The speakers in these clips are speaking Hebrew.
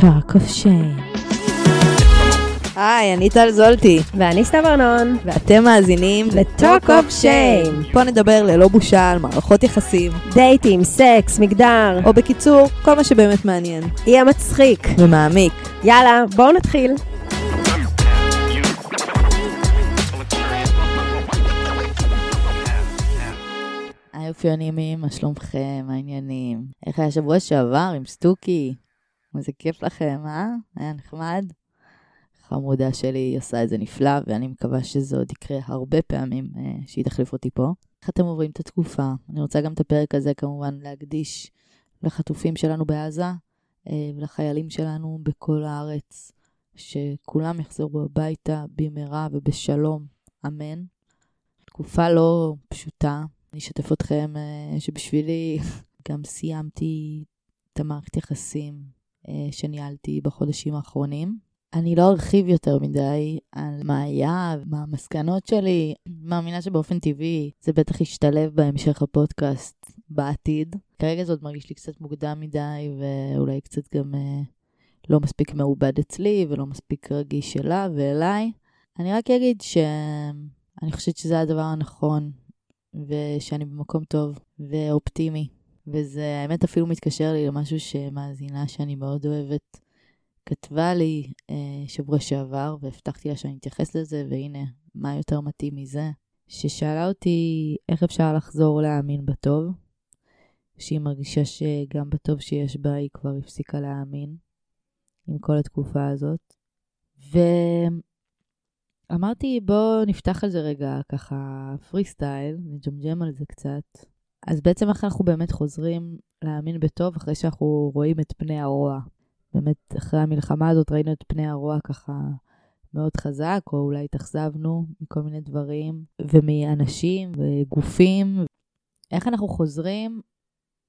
Talk of Shame. היי, אני טל זולטי. ואני סתיו ארנון. ואתם מאזינים ל-Talk of Shame. פה נדבר ללא בושה על מערכות יחסים. דייטים, סקס, מגדר. או בקיצור, כל מה שבאמת מעניין. יהיה מצחיק. ומעמיק. יאללה, בואו נתחיל. היי אופיונים, מה שלומכם? מה העניינים? איך היה שבוע שעבר עם סטוקי? איזה כיף לכם, אה? היה נחמד? חמודה שלי עושה את זה נפלא, ואני מקווה שזה עוד יקרה הרבה פעמים אה, שהיא תחליף אותי פה. איך אתם עוברים את התקופה? אני רוצה גם את הפרק הזה כמובן להקדיש לחטופים שלנו בעזה אה, ולחיילים שלנו בכל הארץ, שכולם יחזרו הביתה במהרה ובשלום, אמן. תקופה לא פשוטה. אני אשתף אתכם אה, שבשבילי גם סיימתי את המערכת יחסים שניהלתי בחודשים האחרונים. אני לא ארחיב יותר מדי על מה היה, מה המסקנות שלי. מאמינה שבאופן טבעי זה בטח ישתלב בהמשך הפודקאסט בעתיד. כרגע זה עוד מרגיש לי קצת מוקדם מדי, ואולי קצת גם אה, לא מספיק מעובד אצלי, ולא מספיק רגיש שלה ואליי. אני רק אגיד שאני חושבת שזה הדבר הנכון, ושאני במקום טוב ואופטימי. וזה האמת אפילו מתקשר לי למשהו שמאזינה שאני מאוד אוהבת. כתבה לי אה, שבוע שעבר, והבטחתי לה שאני אתייחס לזה, והנה, מה יותר מתאים מזה? ששאלה אותי איך אפשר לחזור להאמין בטוב, שהיא מרגישה שגם בטוב שיש בה היא כבר הפסיקה להאמין עם כל התקופה הזאת. ואמרתי, בואו נפתח על זה רגע ככה פרי סטייל, נג'מג'ם על זה קצת. אז בעצם איך אנחנו באמת חוזרים להאמין בטוב אחרי שאנחנו רואים את פני הרוע. באמת, אחרי המלחמה הזאת ראינו את פני הרוע ככה מאוד חזק, או אולי התאכזבנו מכל מיני דברים, ומאנשים וגופים. איך אנחנו חוזרים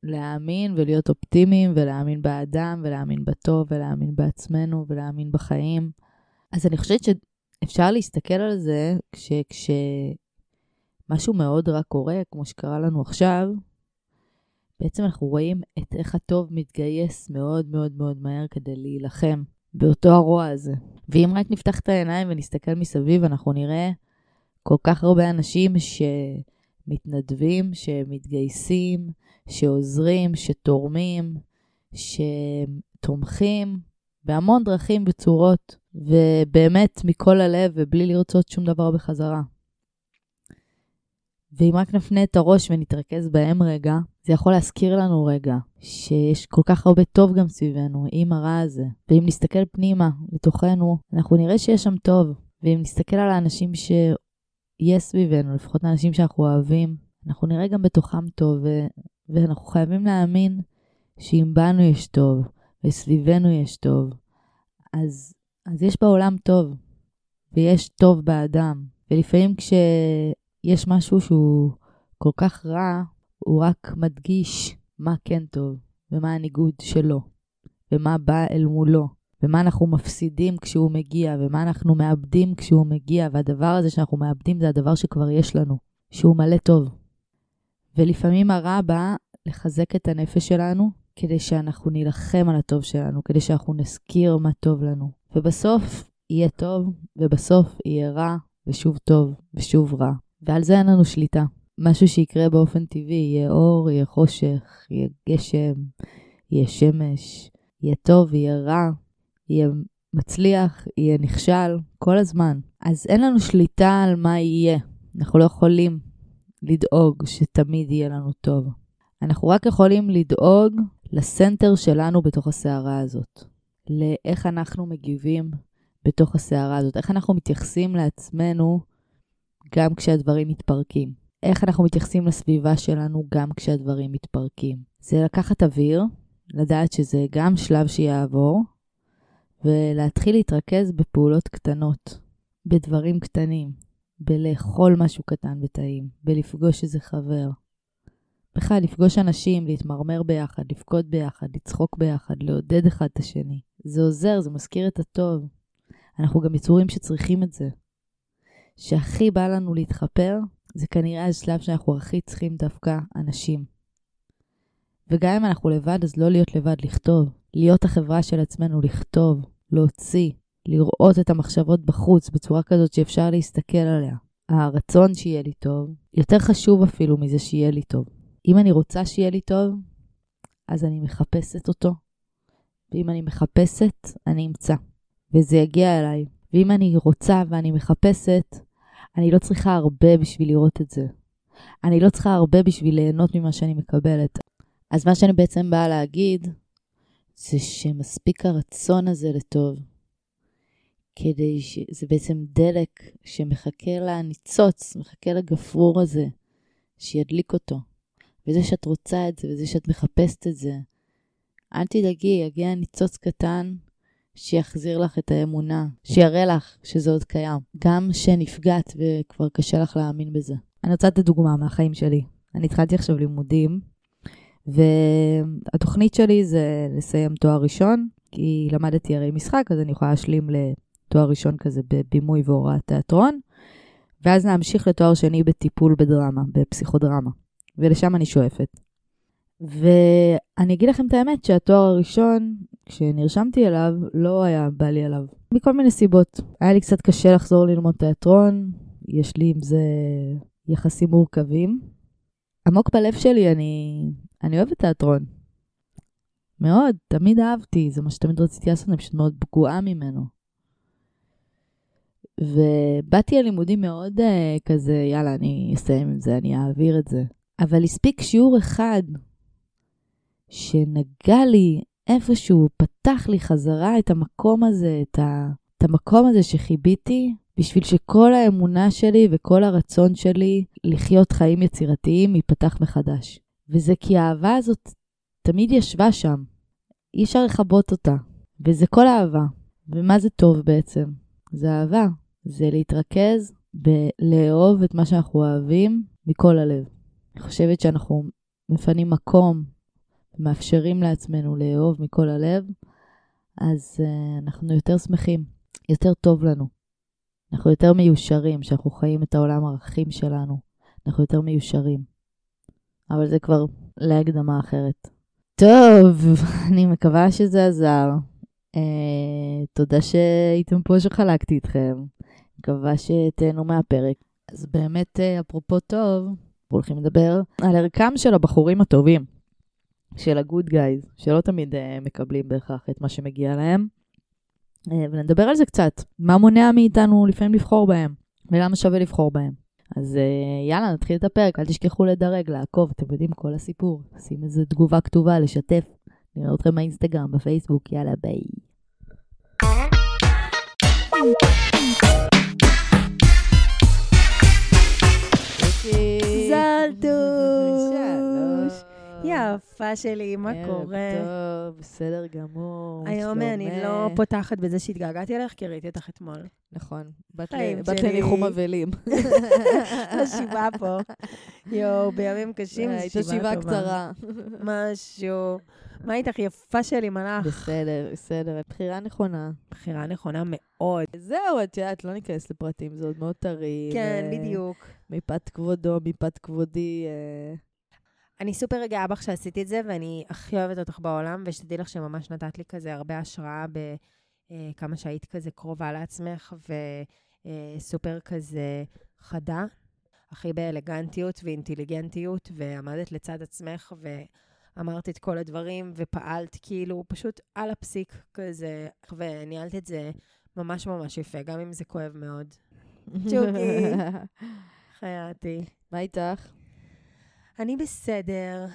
להאמין ולהיות אופטימיים, ולהאמין באדם, ולהאמין בטוב, ולהאמין בעצמנו, ולהאמין בחיים. אז אני חושבת שאפשר להסתכל על זה כש... כשמשהו מאוד רע קורה, כמו שקרה לנו עכשיו, בעצם אנחנו רואים את איך הטוב מתגייס מאוד מאוד מאוד מהר כדי להילחם באותו הרוע הזה. ואם רק נפתח את העיניים ונסתכל מסביב, אנחנו נראה כל כך הרבה אנשים שמתנדבים, שמתגייסים, שעוזרים, שתורמים, שתומכים בהמון דרכים וצורות, ובאמת מכל הלב ובלי לרצות שום דבר בחזרה. ואם רק נפנה את הראש ונתרכז בהם רגע, זה יכול להזכיר לנו רגע שיש כל כך הרבה טוב גם סביבנו, עם הרע הזה. ואם נסתכל פנימה, לתוכנו, אנחנו נראה שיש שם טוב. ואם נסתכל על האנשים שיש סביבנו, לפחות האנשים שאנחנו אוהבים, אנחנו נראה גם בתוכם טוב, ו... ואנחנו חייבים להאמין שאם בנו יש טוב, וסביבנו יש טוב, אז, אז יש בעולם טוב, ויש טוב באדם. ולפעמים כשיש משהו שהוא כל כך רע, הוא רק מדגיש מה כן טוב, ומה הניגוד שלו, ומה בא אל מולו, ומה אנחנו מפסידים כשהוא מגיע, ומה אנחנו מאבדים כשהוא מגיע, והדבר הזה שאנחנו מאבדים זה הדבר שכבר יש לנו, שהוא מלא טוב. ולפעמים הרע בא לחזק את הנפש שלנו, כדי שאנחנו נילחם על הטוב שלנו, כדי שאנחנו נזכיר מה טוב לנו. ובסוף יהיה טוב, ובסוף יהיה רע, ושוב טוב, ושוב רע. ועל זה אין לנו שליטה. משהו שיקרה באופן טבעי, יהיה אור, יהיה חושך, יהיה גשם, יהיה שמש, יהיה טוב, יהיה רע, יהיה מצליח, יהיה נכשל, כל הזמן. אז אין לנו שליטה על מה יהיה. אנחנו לא יכולים לדאוג שתמיד יהיה לנו טוב. אנחנו רק יכולים לדאוג לסנטר שלנו בתוך הסערה הזאת. לאיך אנחנו מגיבים בתוך הסערה הזאת, איך אנחנו מתייחסים לעצמנו גם כשהדברים מתפרקים. איך אנחנו מתייחסים לסביבה שלנו גם כשהדברים מתפרקים. זה לקחת אוויר, לדעת שזה גם שלב שיעבור, ולהתחיל להתרכז בפעולות קטנות, בדברים קטנים, בלאכול משהו קטן וטעים, בלפגוש איזה חבר. בכלל, לפגוש אנשים, להתמרמר ביחד, לבכות ביחד, לצחוק ביחד, לעודד אחד את השני. זה עוזר, זה מזכיר את הטוב. אנחנו גם יצורים שצריכים את זה. שהכי בא לנו להתחפר, זה כנראה השלב שאנחנו הכי צריכים דווקא אנשים. וגם אם אנחנו לבד, אז לא להיות לבד, לכתוב. להיות החברה של עצמנו, לכתוב, להוציא, לראות את המחשבות בחוץ בצורה כזאת שאפשר להסתכל עליה. הרצון שיהיה לי טוב, יותר חשוב אפילו מזה שיהיה לי טוב. אם אני רוצה שיהיה לי טוב, אז אני מחפשת אותו, ואם אני מחפשת, אני אמצא, וזה יגיע אליי. ואם אני רוצה ואני מחפשת, אני לא צריכה הרבה בשביל לראות את זה. אני לא צריכה הרבה בשביל ליהנות ממה שאני מקבלת. אז מה שאני בעצם באה להגיד, זה שמספיק הרצון הזה לטוב, כדי ש... זה בעצם דלק שמחכה לניצוץ, מחכה לגפרור הזה, שידליק אותו. וזה שאת רוצה את זה, וזה שאת מחפשת את זה, אל תדאגי, יגיע ניצוץ קטן שיחזיר לך את האמונה, שיראה לך שזה עוד קיים. גם שנפגעת וכבר קשה לך להאמין בזה. אני רוצה לתת דוגמה מהחיים שלי. אני התחלתי עכשיו לימודים, והתוכנית שלי זה לסיים תואר ראשון, כי למדתי הרי משחק, אז אני יכולה להשלים לתואר ראשון כזה בבימוי והוראת תיאטרון, ואז להמשיך לתואר שני בטיפול בדרמה, בפסיכודרמה, ולשם אני שואפת. ואני אגיד לכם את האמת שהתואר הראשון, כשנרשמתי אליו, לא היה בא לי עליו. מכל מיני סיבות. היה לי קצת קשה לחזור ללמוד תיאטרון, יש לי עם זה יחסים מורכבים. עמוק בלב שלי אני, אני אוהבת תיאטרון. מאוד, תמיד אהבתי, זה מה שתמיד רציתי לעשות, אני פשוט מאוד פגועה ממנו. ובאתי ללימודים מאוד uh, כזה, יאללה, אני אסיים עם זה, אני אעביר את זה. אבל הספיק שיעור אחד שנגע לי איפשהו, פתח לי חזרה את המקום הזה, את, ה, את המקום הזה שחיביתי, בשביל שכל האמונה שלי וכל הרצון שלי לחיות חיים יצירתיים ייפתח מחדש. וזה כי האהבה הזאת תמיד ישבה שם. אי אפשר לכבות אותה. וזה כל אהבה. ומה זה טוב בעצם? זה אהבה. זה להתרכז בלאהוב את מה שאנחנו אוהבים מכל הלב. אני חושבת שאנחנו מפנים מקום ומאפשרים לעצמנו לאהוב מכל הלב, אז uh, אנחנו יותר שמחים, יותר טוב לנו. אנחנו יותר מיושרים, שאנחנו חיים את העולם הערכים שלנו. אנחנו יותר מיושרים. אבל זה כבר להקדמה אחרת. טוב, אני מקווה שזה עזר. Uh, תודה שהייתם פה שחלקתי איתכם. מקווה שתהנו מהפרק. אז באמת, uh, אפרופו טוב, אנחנו הולכים לדבר על ערכם של הבחורים הטובים. של הגוד גייז, שלא תמיד uh, מקבלים בהכרח את מה שמגיע להם. Uh, ונדבר על זה קצת, מה מונע מאיתנו לפעמים לבחור בהם, ולמה שווה לבחור בהם. אז uh, יאללה, נתחיל את הפרק, אל תשכחו לדרג, לעקוב, אתם יודעים כל הסיפור. שים איזה תגובה כתובה, לשתף. נראה אתכם באינסטגרם, בפייסבוק, יאללה, ביי. זלדוש. יפה שלי, מה קורה? ערב טוב, בסדר גמור, היום אני? לא פותחת בזה שהתגעגעתי אליך, כי ראיתי אותך אתמול. נכון, שלי. לניחום אבלים. השבעה פה. יואו, בימים קשים זו שבעה. קצרה. משהו. מה איתך? יפה שלי, מלאך. בסדר, בסדר, בחירה נכונה. בחירה נכונה מאוד. זהו, את יודעת, לא ניכנס לפרטים, זה עוד מאוד טרי. כן, בדיוק. מפאת כבודו, מפאת כבודי. אה, אני סופר גאה בך שעשית את זה, ואני הכי אוהבת אותך בעולם, ושתדעי לך שממש נתת לי כזה הרבה השראה בכמה שהיית כזה קרובה לעצמך, וסופר כזה חדה, הכי באלגנטיות ואינטליגנטיות, ועמדת לצד עצמך, ואמרת את כל הדברים, ופעלת כאילו פשוט על הפסיק כזה, וניהלת את זה ממש ממש יפה, גם אם זה כואב מאוד. צ'וקי. חייתי. מה איתך? אני בסדר.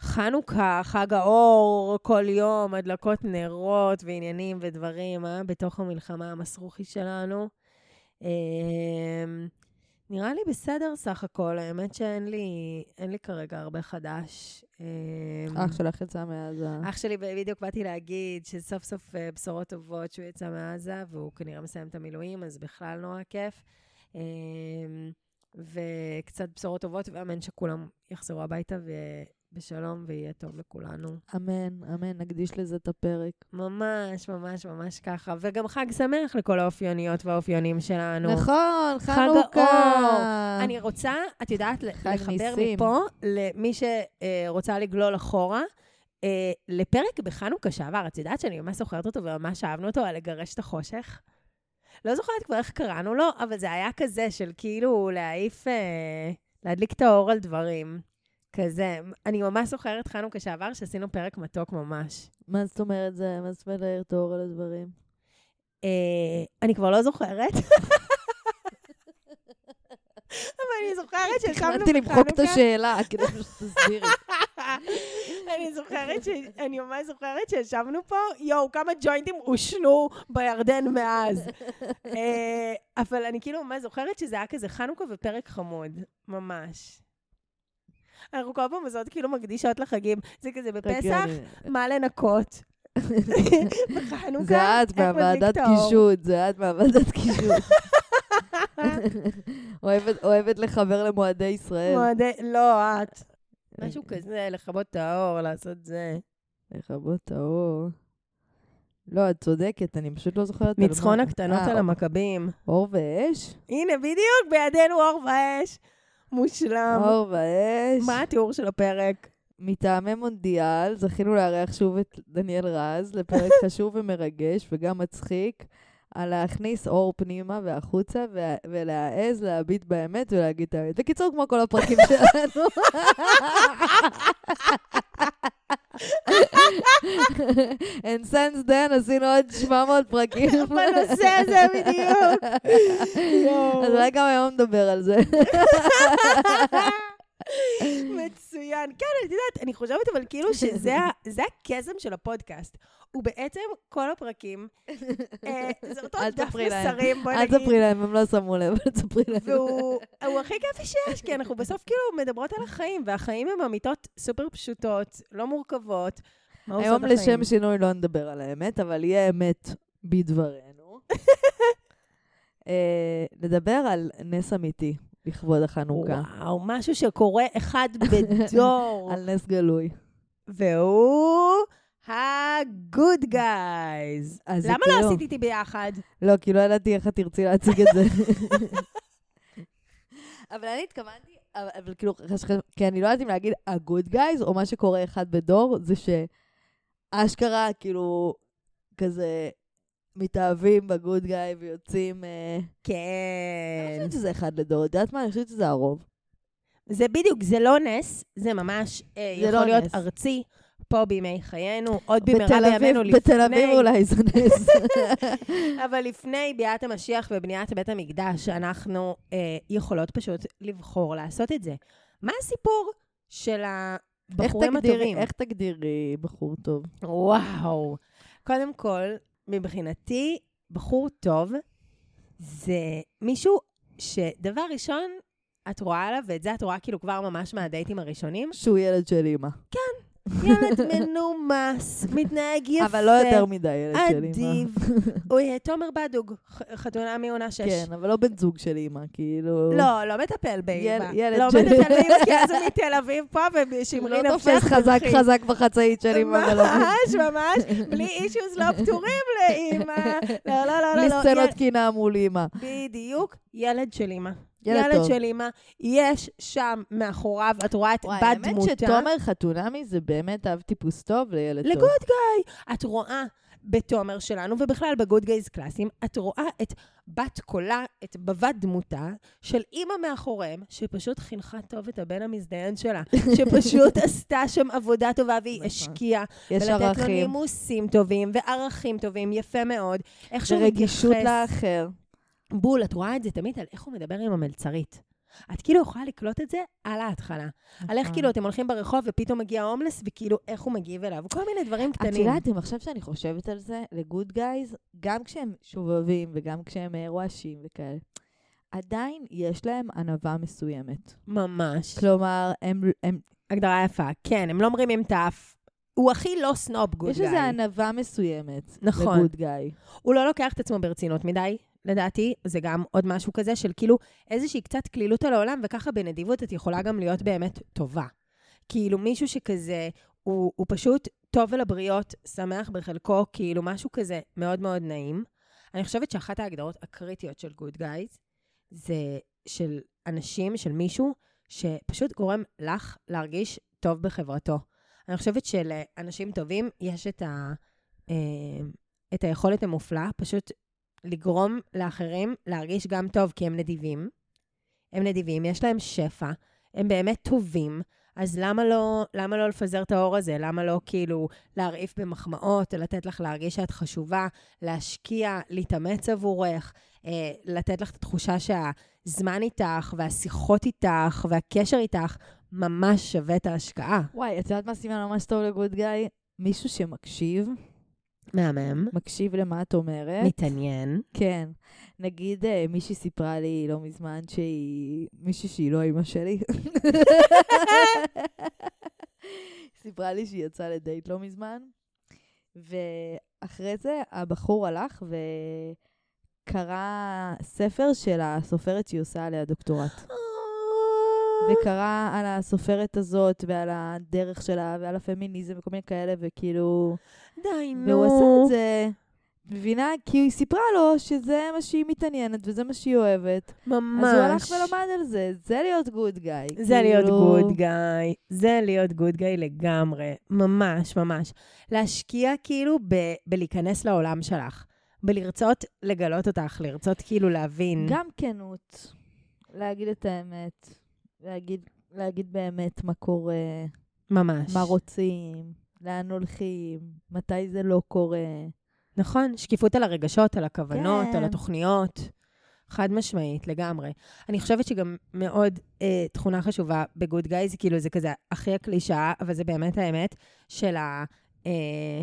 חנוכה, חג האור, כל יום, הדלקות נרות ועניינים ודברים, אה? בתוך המלחמה המסרוכי שלנו. אמ, נראה לי בסדר סך הכל, האמת שאין לי, אין לי כרגע הרבה חדש. אמ, אח שלך יצא מעזה. אח שלי, בדיוק באתי להגיד שסוף סוף אה, בשורות טובות שהוא יצא מעזה, והוא כנראה מסיים את המילואים, אז בכלל נורא כיף. וקצת בשורות טובות, ואמן שכולם יחזרו הביתה בשלום ויהיה טוב לכולנו. אמן, אמן, נקדיש לזה את הפרק. ממש, ממש, ממש ככה. וגם חג שמח לכל האופיוניות והאופיונים שלנו. נכון, חג חנוכה. אני רוצה, את יודעת, לחבר ניסים. מפה למי שרוצה לגלול אחורה. אה, לפרק בחנוכה שעבר, את יודעת שאני ממש זוכרת אותו וממש אהבנו אותו, על לגרש את החושך? לא זוכרת כבר איך קראנו לו, אבל זה היה כזה של כאילו להעיף, אה, להדליק את האור על דברים. כזה. אני ממש זוכרת חנוכה שעבר, שעשינו פרק מתוק ממש. מה זאת אומרת זה? מה זאת אומרת להעיר את האור על הדברים? אה, אני כבר לא זוכרת. אבל אני זוכרת שישבנו בחנוכה. תכננתי למחוק את השאלה, כדי שתסבירי. אני זוכרת ש... אני ממש זוכרת שישבנו פה, יואו, כמה ג'וינטים עושנו בירדן מאז. אה, אבל אני כאילו ממש זוכרת שזה היה כזה חנוכה ופרק חמוד, ממש. אנחנו כל פעם עושות כאילו מקדישות לחגים. זה כזה בפסח, מה לנקות. בחנוכה, זה את מהוועדת קישוט, זה את מהוועדת קישוט. אוהבת לחבר למועדי ישראל. מועדי, לא, את. משהו כזה, לכבות את האור, לעשות זה. לכבות את האור. לא, את צודקת, אני פשוט לא זוכרת. ניצחון הקטנות על המכבים. אור ואש? הנה, בדיוק, בידינו אור ואש. מושלם. אור ואש. מה התיאור של הפרק? מטעמי מונדיאל זכינו לארח שוב את דניאל רז לפרק חשוב ומרגש וגם מצחיק על להכניס אור פנימה והחוצה ולהעז להביט באמת ולהגיד את האמת. בקיצור, כמו כל הפרקים שלנו. And since then עשינו עוד 700 פרקים. בנושא הזה בדיוק. אז אולי גם היום נדבר על זה. מצוין. כן, את יודעת, אני חושבת אבל כאילו שזה הקסם של הפודקאסט. הוא בעצם כל הפרקים, אה, זה אותו דף מסרים, בואי נגיד. אל תספרי להם, הם לא שמו לב, אל תספרי להם. והוא הכי כיפי שיש, כי אנחנו בסוף כאילו מדברות על החיים, והחיים הם אמיתות סופר פשוטות, לא מורכבות. היום לשם שינוי לא נדבר על האמת, אבל יהיה אמת בדברנו. אה, נדבר על נס אמיתי. לכבוד החנוכה. וואו, משהו שקורה אחד בדור. על נס גלוי. והוא הגוד גייז. למה לא כאילו... עשית איתי ביחד? לא, כי לא ידעתי איך את תרצי להציג את זה. אבל אני התכוונתי, אבל, אבל כאילו, כי אני לא יודעת אם להגיד הגוד גייז, או מה שקורה אחד בדור, זה שאשכרה, כאילו, כזה, מתאהבים בגוד גאי ויוצאים... אה, כן. אני חושבת שזה אחד לדור, את יודעת מה? אני חושבת שזה הרוב. זה בדיוק, זה לא נס, זה ממש אה, זה יכול לא להיות נס. ארצי. פה בימי חיינו, עוד במהרה בימינו לפני... בתל אביב אולי זה נס. אבל לפני ביאת המשיח ובניית בית המקדש, אנחנו אה, יכולות פשוט לבחור לעשות את זה. מה הסיפור של הבחורים איך תגדיר, הטובים? איך תגדירי בחור טוב? וואו. קודם כל, מבחינתי, בחור טוב זה מישהו שדבר ראשון, את רואה עליו, ואת זה את רואה כאילו כבר ממש מהדייטים הראשונים. שהוא ילד של אימא. כן, ילד מנומס, מתנהג יפה. אבל לא יותר מדי ילד של אימא. אדיב. הוא יהיה תומר בדוג, חתונה מעונה שש. כן, אבל לא בן זוג של אימא, כאילו... לא, לא מטפל באימא. ילד לא של... לא מטפל באימא, כי אז הוא מתל אביב פה, ושמרי נפשך לא תופס חזק חזק בחצאית של אימא. ממש, ממש. בלי אישוז לא פתורים לאימא. לא, לא, לא, לא. בלי סצנות קינה מול אימא. בדיוק, ילד של אימא. ילד, ילד של אימא, יש שם מאחוריו, את רואה את בת דמותה. וואי, האמת שתומר חתונמי זה באמת אב טיפוס טוב לילד טוב. לגוד גיא. את רואה בתומר שלנו, ובכלל בגוד גייז קלאסים, את רואה את בת קולה, את בבת דמותה, של אימא מאחוריהם, שפשוט חינכה טוב את הבן המזדיין שלה, שפשוט עשתה שם עבודה טובה והיא נכון. השקיעה. יש ולתת ערכים. לו נימוסים טובים וערכים טובים, יפה מאוד. איך שהוא מתייחס... ורגישות לאחר. בול, את רואה את זה תמיד על איך הוא מדבר עם המלצרית. את כאילו יכולה לקלוט את זה על ההתחלה. על איך נכון. כאילו אתם הולכים ברחוב ופתאום מגיע הומלס, וכאילו איך הוא מגיב אליו, כל מיני דברים קטנים. את יודעת, אם עכשיו שאני חושבת על זה, לגוד גייז, גם כשהם שובבים וגם כשהם אה, רועשים וכאלה, עדיין יש להם ענווה מסוימת. ממש. כלומר, הם... הם... הגדרה יפה. כן, הם לא מרימים את האף. הוא הכי לא סנוב good guy. יש איזו ענווה מסוימת נכון. ל good guy. הוא לא לוקח את עצמו ברצינות מדי. לדעתי, זה גם עוד משהו כזה של כאילו איזושהי קצת קלילות על העולם, וככה בנדיבות את יכולה גם להיות באמת טובה. כאילו מישהו שכזה, הוא, הוא פשוט טוב אל הבריות, שמח בחלקו, כאילו משהו כזה מאוד מאוד נעים. אני חושבת שאחת ההגדרות הקריטיות של good guys, זה של אנשים, של מישהו, שפשוט גורם לך להרגיש טוב בחברתו. אני חושבת שלאנשים טובים יש את, ה, אה, את היכולת המופלאה פשוט לגרום לאחרים להרגיש גם טוב, כי הם נדיבים. הם נדיבים, יש להם שפע, הם באמת טובים, אז למה לא, למה לא לפזר את האור הזה? למה לא כאילו להרעיף במחמאות, לתת לך להרגיש שאת חשובה, להשקיע, להתאמץ עבורך, אה, לתת לך את התחושה שהזמן איתך, והשיחות איתך, והקשר איתך, ממש שווה את ההשקעה. וואי, את יודעת מה סימן ממש טוב לגוד גיא? מישהו שמקשיב, מהמם. מקשיב למה את אומרת. מתעניין. כן. נגיד, אה, מישהי סיפרה לי לא מזמן שהיא... מישהי שהיא לא אימא שלי. סיפרה לי שהיא יצאה לדייט לא מזמן, ואחרי זה הבחור הלך וקרא ספר של הסופרת שהיא עושה עליה דוקטורט. וקרא על הסופרת הזאת ועל הדרך שלה ועל הפמיניזם וכל מיני כאלה, וכאילו... די, נו. והוא עשה את זה, מבינה? כי היא סיפרה לו שזה מה שהיא מתעניינת וזה מה שהיא אוהבת. ממש. אז הוא הלך ולמד על זה, זה להיות גוד גיא. זה להיות כאילו- גוד גיא, זה להיות גוד גיא לגמרי, ממש ממש. להשקיע כאילו ב- בלהיכנס לעולם שלך, בלרצות לגלות אותך, לרצות כאילו להבין. גם כנות, להגיד את האמת, להגיד, להגיד באמת מה קורה, ממש. מה רוצים, לאן הולכים, מתי זה לא קורה. נכון, שקיפות על הרגשות, על הכוונות, כן. על התוכניות. חד משמעית, לגמרי. אני חושבת שגם מאוד אה, תכונה חשובה בגוד גיא, זה כאילו, זה כזה הכי הקלישאה, אבל זה באמת האמת, של ה... אה,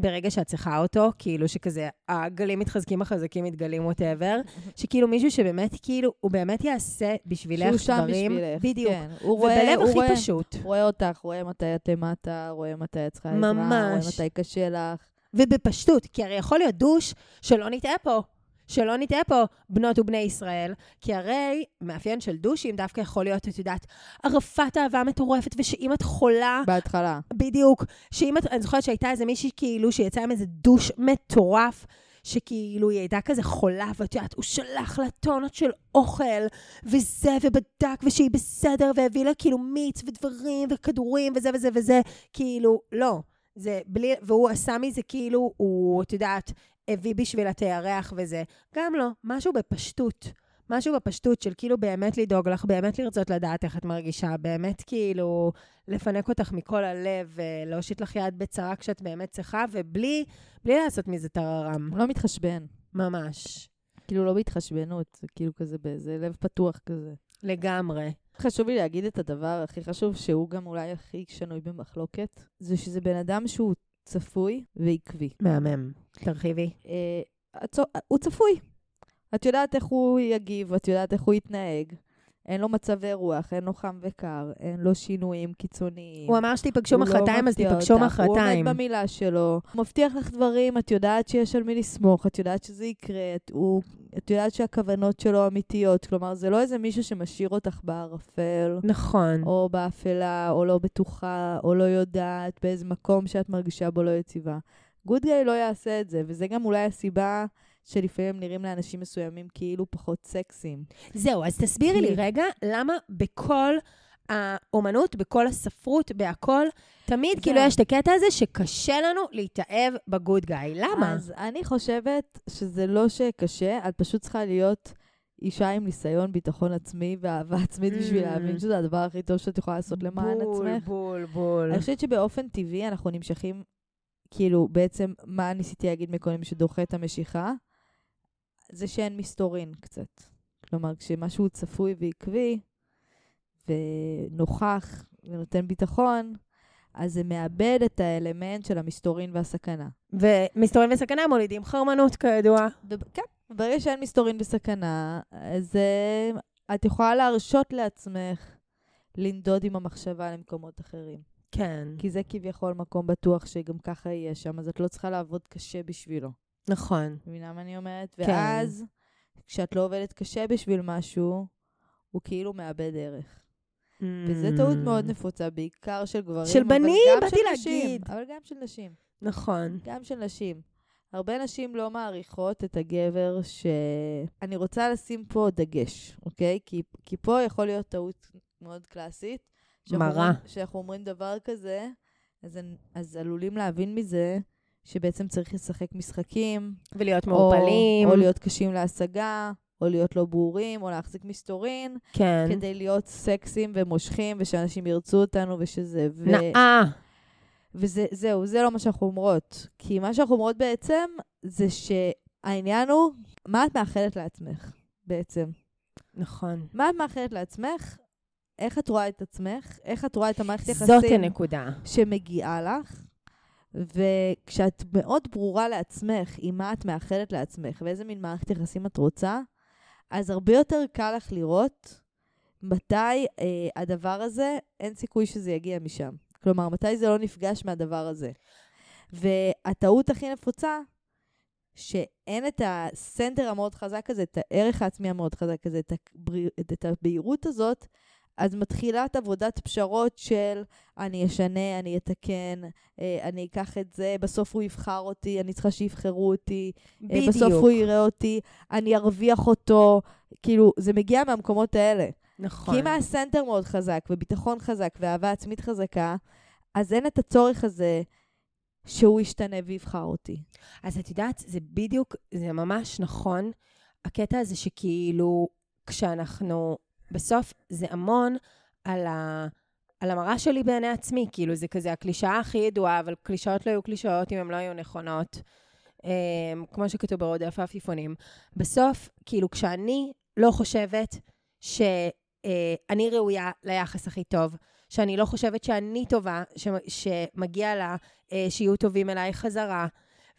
ברגע שאת צריכה אותו, כאילו שכזה, הגלים מתחזקים, החזקים מתגלים, ווטאבר, שכאילו מישהו שבאמת, כאילו, הוא באמת יעשה בשבילך שהוא שם דברים. בשבילך. בדיוק. כן, הוא רואה, ובלב הוא הכי רואה, פשוט. הוא רואה אותך, רואה מתי את למטה, רואה מתי את צריכה עזרה, רואה. מתי קשה לך. ובפשטות, כי הרי יכול להיות דוש שלא נטעה פה. שלא נטעה פה, בנות ובני ישראל, כי הרי מאפיין של דושים דווקא יכול להיות, את יודעת, ערפת אהבה מטורפת, ושאם את חולה, בהתחלה. בדיוק, שאם את, אני זוכרת שהייתה איזה מישהי כאילו שיצאה עם איזה דוש מטורף, שכאילו היא הייתה כזה חולה, ואת יודעת, הוא שלח לה טונות של אוכל, וזה, ובדק, ושהיא בסדר, והביא לה כאילו מיץ ודברים, וכדורים, וזה וזה וזה, כאילו, לא. זה בלי, והוא עשה מזה כאילו, הוא, את יודעת, הביא בשביל התיירח וזה. גם לא, משהו בפשטות. משהו בפשטות של כאילו באמת לדאוג לך, באמת לרצות לדעת איך את מרגישה, באמת כאילו לפנק אותך מכל הלב, ולהושיט לך יד בצרה כשאת באמת צריכה, ובלי בלי לעשות מזה טררם. הוא לא מתחשבן. ממש. כאילו לא בהתחשבנות, זה כאילו כזה באיזה לב פתוח כזה. לגמרי. חשוב לי להגיד את הדבר הכי חשוב, שהוא גם אולי הכי שנוי במחלוקת, זה שזה בן אדם שהוא צפוי ועקבי. מהמם. תרחיבי. אה, הצו- הוא צפוי. את יודעת איך הוא יגיב, את יודעת איך הוא יתנהג. אין לו מצבי רוח, אין לו חם וקר, אין לו שינויים קיצוניים. הוא אמר שתיפגשו לא מחרתיים, אז מפתיע תיפגשו מחרתיים. הוא עומד במילה שלו, הוא מבטיח לך דברים, את יודעת שיש על מי לסמוך, את יודעת שזה יקרה, את, הוא, את יודעת שהכוונות שלו אמיתיות. כלומר, זה לא איזה מישהו שמשאיר אותך בערפל, נכון. או באפלה, או לא בטוחה, או לא יודעת, באיזה מקום שאת מרגישה בו לא יציבה. גוד גאי לא יעשה את זה, וזה גם אולי הסיבה שלפעמים נראים לאנשים מסוימים כאילו פחות סקסיים. זהו, אז תסבירי לי רגע, למה בכל האומנות, בכל הספרות, בהכל, תמיד זהו. כאילו יש את הקטע הזה שקשה לנו להתאהב בגוד גיא. למה? אז אני חושבת שזה לא שקשה, את פשוט צריכה להיות אישה עם ניסיון, ביטחון עצמי ואהבה עצמית בשביל Mm. להבין שזה הדבר הכי טוב שאת יכולה לעשות למען בול, עצמך. בול, בול. אני חושבת שבאופן טבעי אנחנו נמשכים, כאילו, בעצם, מה ניסיתי להגיד מקודם שדוחה את המשיכה? זה שאין מסתורין קצת. כלומר, כשמשהו צפוי ועקבי, ונוכח, ונותן ביטחון, אז זה מאבד את האלמנט של המסתורין והסכנה. ומסתורים וסכנה מולידים חרמנות, כידוע. כן, ברגע שאין מסתורין וסכנה, אז אה, את יכולה להרשות לעצמך לנדוד עם המחשבה למקומות אחרים. כן, כי זה כביכול מקום בטוח שגם ככה יהיה שם, אז את לא צריכה לעבוד קשה בשבילו. נכון. מבינה מה אני אומרת? כן. ואז, כשאת לא עובדת קשה בשביל משהו, הוא כאילו מאבד ערך. וזו טעות מאוד נפוצה, בעיקר של גברים, Mm. של בנים, באתי של להגיד. אבל גם של נשים. נכון. גם של נשים. הרבה נשים לא מעריכות את הגבר ש... אני רוצה לשים פה דגש, אוקיי? כי, כי פה יכול להיות טעות מאוד קלאסית. מרה. אומרים- שאנחנו אומרים דבר כזה, אז, אז עלולים להבין מזה שבעצם צריך לשחק משחקים. ולהיות מעורפלים. או, או להיות קשים להשגה, או להיות לא ברורים, או להחזיק מסתורין. כן. כדי להיות סקסיים ומושכים, ושאנשים ירצו אותנו, ושזה... ו... נאה. וזהו, זה לא מה שאנחנו אומרות. כי מה שאנחנו אומרות בעצם, זה שהעניין הוא, מה את מאחלת לעצמך, בעצם? נכון. מה את מאחלת לעצמך? איך את רואה את עצמך? איך את רואה את המערכת יחסים? זאת הנקודה. שמגיעה לך. וכשאת מאוד ברורה לעצמך עם מה את מאחלת לעצמך ואיזה מין מערכת יחסים את רוצה, אז הרבה יותר קל לך לראות מתי אה, הדבר הזה, אין סיכוי שזה יגיע משם. כלומר, מתי זה לא נפגש מהדבר הזה. והטעות הכי נפוצה, שאין את הסנטר המאוד חזק הזה, את הערך העצמי המאוד חזק הזה, את, הבריא, את הבהירות הזאת, אז מתחילה את עבודת פשרות של אני אשנה, אני אתקן, אה, אני אקח את זה, בסוף הוא יבחר אותי, אני צריכה שיבחרו אותי, אה, בדיוק. בסוף הוא יראה אותי, אני ארוויח אותו. כאילו, זה מגיע מהמקומות האלה. נכון. כי אם הסנטר מאוד חזק, וביטחון חזק, ואהבה עצמית חזקה, אז אין את הצורך הזה שהוא ישתנה ויבחר אותי. אז את יודעת, זה בדיוק, זה ממש נכון, הקטע הזה שכאילו, כשאנחנו, בסוף זה המון על, ה, על המראה שלי בעיני עצמי, כאילו זה כזה הקלישאה הכי ידועה, אבל קלישאות לא היו קלישאות אם הן לא היו נכונות. Um, כמו שכתוב ברודף העפיפונים. בסוף, כאילו, כשאני לא חושבת שאני uh, ראויה ליחס הכי טוב, שאני לא חושבת שאני טובה, ש, שמגיע לה uh, שיהיו טובים אליי חזרה,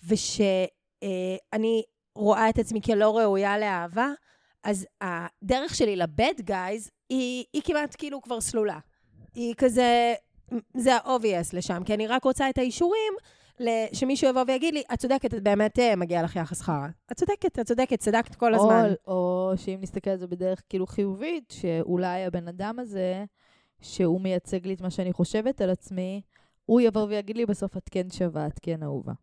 ושאני uh, רואה את עצמי כלא ראויה לאהבה, אז הדרך שלי לבד גייז היא, היא כמעט כאילו כבר סלולה. היא כזה, זה ה-obvious לשם, כי אני רק רוצה את האישורים שמישהו יבוא ויגיד לי, את צודקת, את באמת אה, מגיע לך יחס חרא. את צודקת, את צודקת, צדקת כל הזמן. או, או שאם נסתכל על זה בדרך כאילו חיובית, שאולי הבן אדם הזה, שהוא מייצג לי את מה שאני חושבת על עצמי, הוא יבוא ויגיד לי בסוף, את כן שווה, את כן אהובה.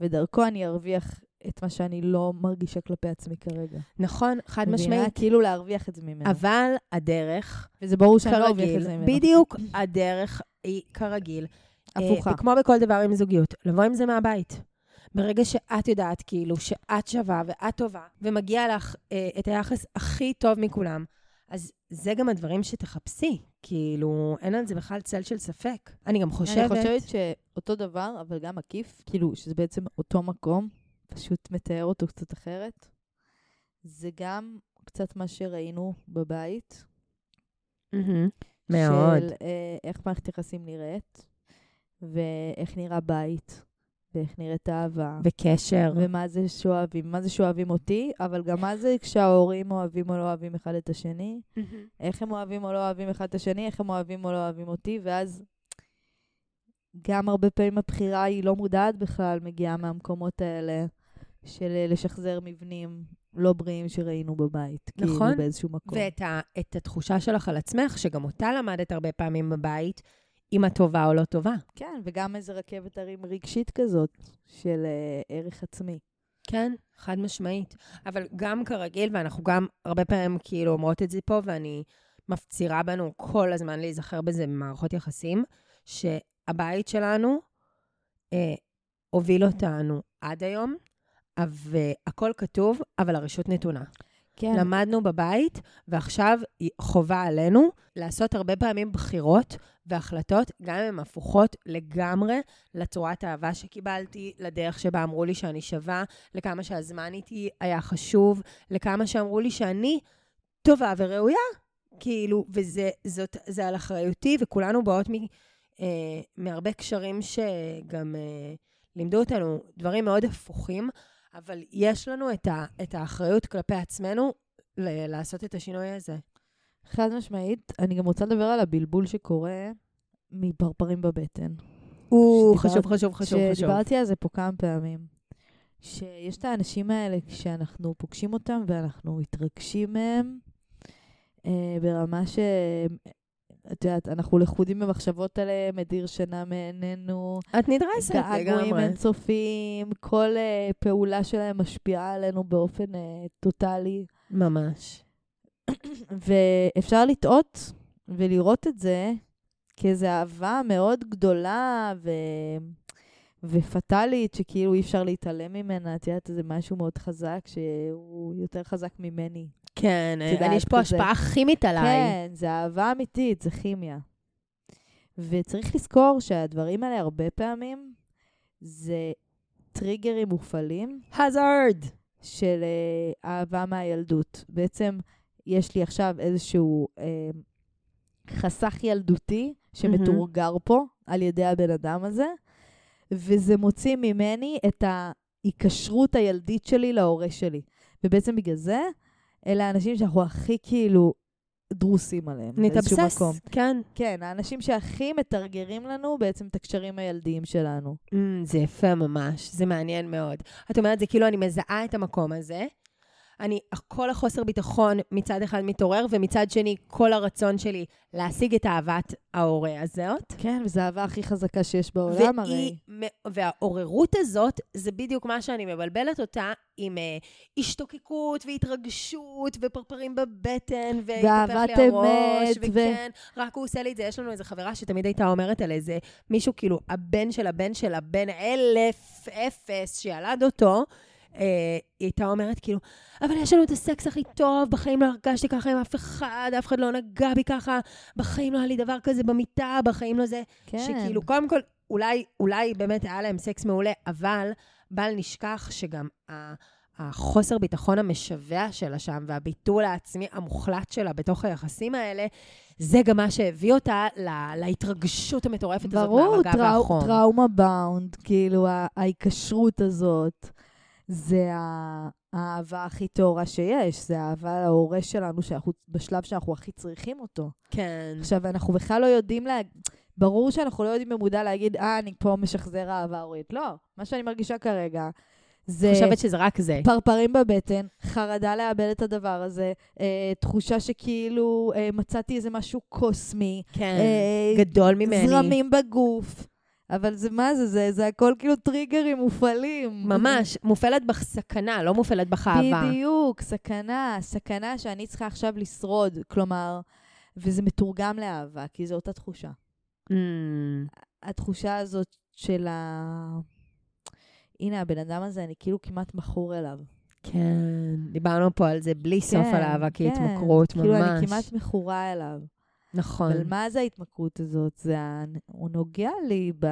ודרכו אני ארוויח את מה שאני לא מרגישה כלפי עצמי כרגע. נכון, חד מבינה? משמעית. כאילו להרוויח את זה ממנו. אבל הדרך, וזה ברור שאני לא ארוויח את זה ממנו. בדיוק, הדרך היא כרגיל. הפוכה. אה, וכמו בכל דבר עם זוגיות, לבוא עם זה מהבית. ברגע שאת יודעת, כאילו, שאת שווה ואת טובה, ומגיע לך אה, את היחס הכי טוב מכולם, אז זה גם הדברים שתחפשי. כאילו, אין על זה בכלל צל של ספק. אני גם חושבת... אני חושבת שאותו דבר, אבל גם עקיף, כאילו, שזה בעצם אותו מקום, פשוט מתאר אותו קצת אחרת. זה גם קצת מה שראינו בבית. Mm-hmm. מאוד. של אה, איך מערכת יחסים נראית, ואיך נראה בית, ואיך נראית אהבה. וקשר. ומה זה שאוהבים, מה זה שאוהבים אותי, אבל גם מה זה כשההורים אוהבים או לא אוהבים אחד את השני, Mm-hmm. איך הם אוהבים או לא אוהבים אחד את השני, איך הם אוהבים או לא אוהבים אותי, ואז גם הרבה פעמים הבחירה היא לא מודעת בכלל, מגיעה מהמקומות האלה של אה, לשחזר מבנים לא בריאים שראינו בבית. נכון. כאילו באיזשהו מקום. ואת ה, התחושה שלך על עצמך, שגם אותה למדת הרבה פעמים בבית, אם את טובה או לא טובה. כן, וגם איזה רכבת הרים רגשית כזאת של uh, ערך עצמי. כן, חד משמעית. אבל גם כרגיל, ואנחנו גם הרבה פעמים כאילו אומרות את זה פה, ואני מפצירה בנו כל הזמן להיזכר בזה במערכות יחסים, שהבית שלנו אה, הוביל אותנו עד היום, והכל כתוב, אבל הרשות נתונה. כן. למדנו בבית, ועכשיו חובה עלינו לעשות הרבה פעמים בחירות והחלטות, גם אם הן הפוכות לגמרי לצורת האהבה שקיבלתי, לדרך שבה אמרו לי שאני שווה, לכמה שהזמן איתי היה חשוב, לכמה שאמרו לי שאני טובה וראויה. כאילו, וזה זאת, זה על אחריותי, וכולנו באות מ, אה, מהרבה קשרים שגם אה, לימדו אותנו דברים מאוד הפוכים. אבל יש לנו את, ה, את האחריות כלפי עצמנו ל- לעשות את השינוי הזה. חד משמעית. אני גם רוצה לדבר על הבלבול שקורה מפרפרים בבטן. הוא שדיבר- חשוב, חשוב, חשוב, חשוב. שדיברתי על זה פה כמה פעמים. שיש את האנשים האלה, כשאנחנו פוגשים אותם ואנחנו מתרגשים מהם, אה, ברמה ש... את יודעת, אנחנו לכודים במחשבות עליהם, מדיר שינה מעינינו, את נדרסת געגועים לגמרי. אינסופיים, כל uh, פעולה שלהם משפיעה עלינו באופן uh, טוטאלי. ממש. ואפשר לטעות ולראות את זה כאיזו אהבה מאוד גדולה ו... ופטאלית, שכאילו אי אפשר להתעלם ממנה. את יודעת, זה משהו מאוד חזק, שהוא יותר חזק ממני. כן, יודעת, אני, יש פה כזה. השפעה כימית עליי. כן, זה אהבה אמיתית, זה כימיה. וצריך לזכור שהדברים האלה הרבה פעמים זה טריגרים מופעלים הזארד. של אה, אהבה מהילדות. בעצם יש לי עכשיו איזשהו אה, חסך ילדותי שמתורגר פה על ידי הבן אדם הזה, וזה מוציא ממני את ההיקשרות הילדית שלי להורה שלי. ובעצם בגלל זה, אלה האנשים שאנחנו הכי כאילו דרוסים עליהם. נתאבסס, כן. כן, האנשים שהכי מתרגרים לנו בעצם את הקשרים הילדיים שלנו. Mm, זה יפה ממש, זה מעניין מאוד. את אומרת, זה כאילו אני מזהה את המקום הזה. אני, כל החוסר ביטחון מצד אחד מתעורר, ומצד שני, כל הרצון שלי להשיג את אהבת ההורה הזאת. כן, וזו האהבה הכי חזקה שיש בעולם הרי. והיא, מ- והעוררות הזאת, זה בדיוק מה שאני מבלבלת אותה עם אה, השתוקקות והתרגשות ופרפרים בבטן, והתהפך ואהבת לי הראש, אמת, ו- וכן, רק הוא עושה לי את זה. יש לנו איזו חברה שתמיד הייתה אומרת על איזה מישהו, כאילו, הבן של הבן של הבן אלף, אפס, שילד אותו, היא הייתה אומרת, כאילו, אבל יש לנו את הסקס הכי טוב, בחיים לא הרגשתי ככה עם אף אחד, אף אחד לא נגע בי ככה, בחיים לא היה לי דבר כזה במיטה, בחיים לא זה. כן. שכאילו, קודם כל, אולי, אולי באמת היה להם סקס מעולה, אבל בל נשכח שגם ה- החוסר ביטחון המשווע שלה שם, והביטול העצמי המוחלט שלה בתוך היחסים האלה, זה גם מה שהביא אותה לה, להתרגשות המטורפת הזאת ברור, מהמגע טרא- והחום. טראומה באונד, כאילו ההיקשרות הזאת, זה האהבה הכי טהורה שיש, זה האהבה להורה שלנו, שאנחנו, בשלב שאנחנו הכי צריכים אותו. כן. עכשיו, אנחנו בכלל לא יודעים לה... ברור שאנחנו לא יודעים במודע להגיד, אה, אני פה משחזר אהבה הורית. לא, מה שאני מרגישה כרגע זה... חושבת שזה רק זה. פרפרים בבטן, חרדה לאבד את הדבר הזה, אה, תחושה שכאילו אה, מצאתי איזה משהו קוסמי, כן. אה, גדול ממני. זרמים בגוף. אבל זה מה זה? זה, זה הכל כאילו טריגרים מופעלים. ממש, מופעלת בך סכנה, לא מופעלת בך אהבה. בדיוק, סכנה, סכנה שאני צריכה עכשיו לשרוד. כלומר, וזה מתורגם לאהבה, כי זו אותה תחושה. Mm, התחושה הזאת של ה... הנה, הבן אדם הזה, אני כאילו כמעט מכור אליו. כן. דיברנו פה על זה בלי סוף כן, על אהבה כן. כהתמכרות, ממש. כאילו, אני כמעט מכורה אליו. נכון. אבל מה זה ההתמכרות הזאת? זה ה... הוא נוגע לי ב...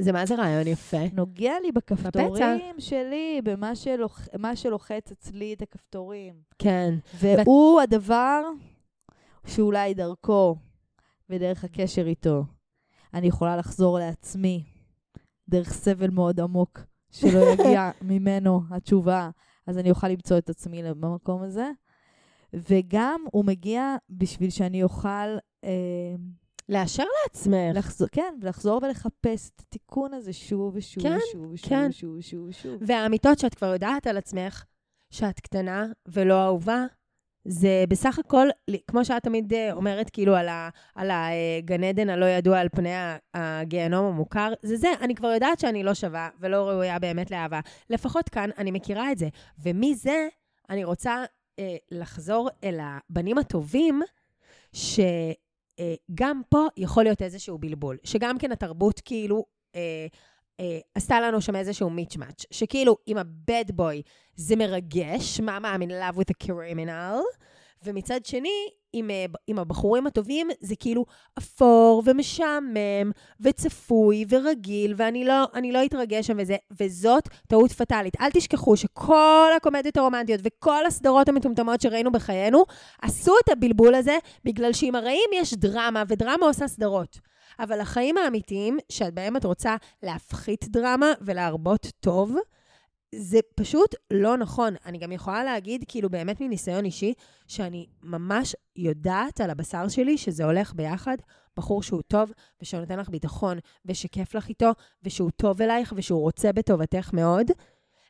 זה מה זה רעיון יפה. נוגע לי בכפתורים שלי, במה שלוח... מה שלוחץ אצלי את הכפתורים. כן. והוא הדבר שאולי דרכו ודרך הקשר איתו, אני יכולה לחזור לעצמי דרך סבל מאוד עמוק, שלא יגיע ממנו התשובה, אז אני אוכל למצוא את עצמי במקום הזה. וגם הוא מגיע בשביל שאני אוכל אה, לאשר לעצמך. לחזור, כן, לחזור ולחפש את התיקון הזה שוב ושוב כן, ושוב ושוב כן. ושוב ושוב ושוב. והאמיתות שאת כבר יודעת על עצמך, שאת קטנה ולא אהובה, זה בסך הכל, כמו שאת תמיד אה, אומרת, כאילו, על, ה, על הגן עדן הלא ידוע על פני הגיהנום המוכר, זה זה, אני כבר יודעת שאני לא שווה ולא ראויה באמת לאהבה. לפחות כאן אני מכירה את זה. ומזה אני רוצה אה, לחזור אל הבנים הטובים, שגם פה יכול להיות איזשהו בלבול. שגם כן התרבות כאילו... אה, אה, עשתה לנו שם איזשהו מיץ'-מאץ', שכאילו, עם הבד בוי זה מרגש, מה מאמין love with a criminal, ומצד שני, עם, אה, עם הבחורים הטובים, זה כאילו אפור ומשעמם וצפוי ורגיל, ואני לא, לא אתרגש שם וזה, וזאת טעות פטאלית. אל תשכחו שכל הקומדיות הרומנטיות וכל הסדרות המטומטמות שראינו בחיינו, עשו את הבלבול הזה בגלל שעם הרעים יש דרמה, ודרמה עושה סדרות. אבל החיים האמיתיים, שבהם את רוצה להפחית דרמה ולהרבות טוב, זה פשוט לא נכון. אני גם יכולה להגיד, כאילו באמת מניסיון אישי, שאני ממש יודעת על הבשר שלי שזה הולך ביחד. בחור שהוא טוב, ושנותן לך ביטחון, ושכיף לך איתו, ושהוא טוב אלייך, ושהוא רוצה בטובתך מאוד,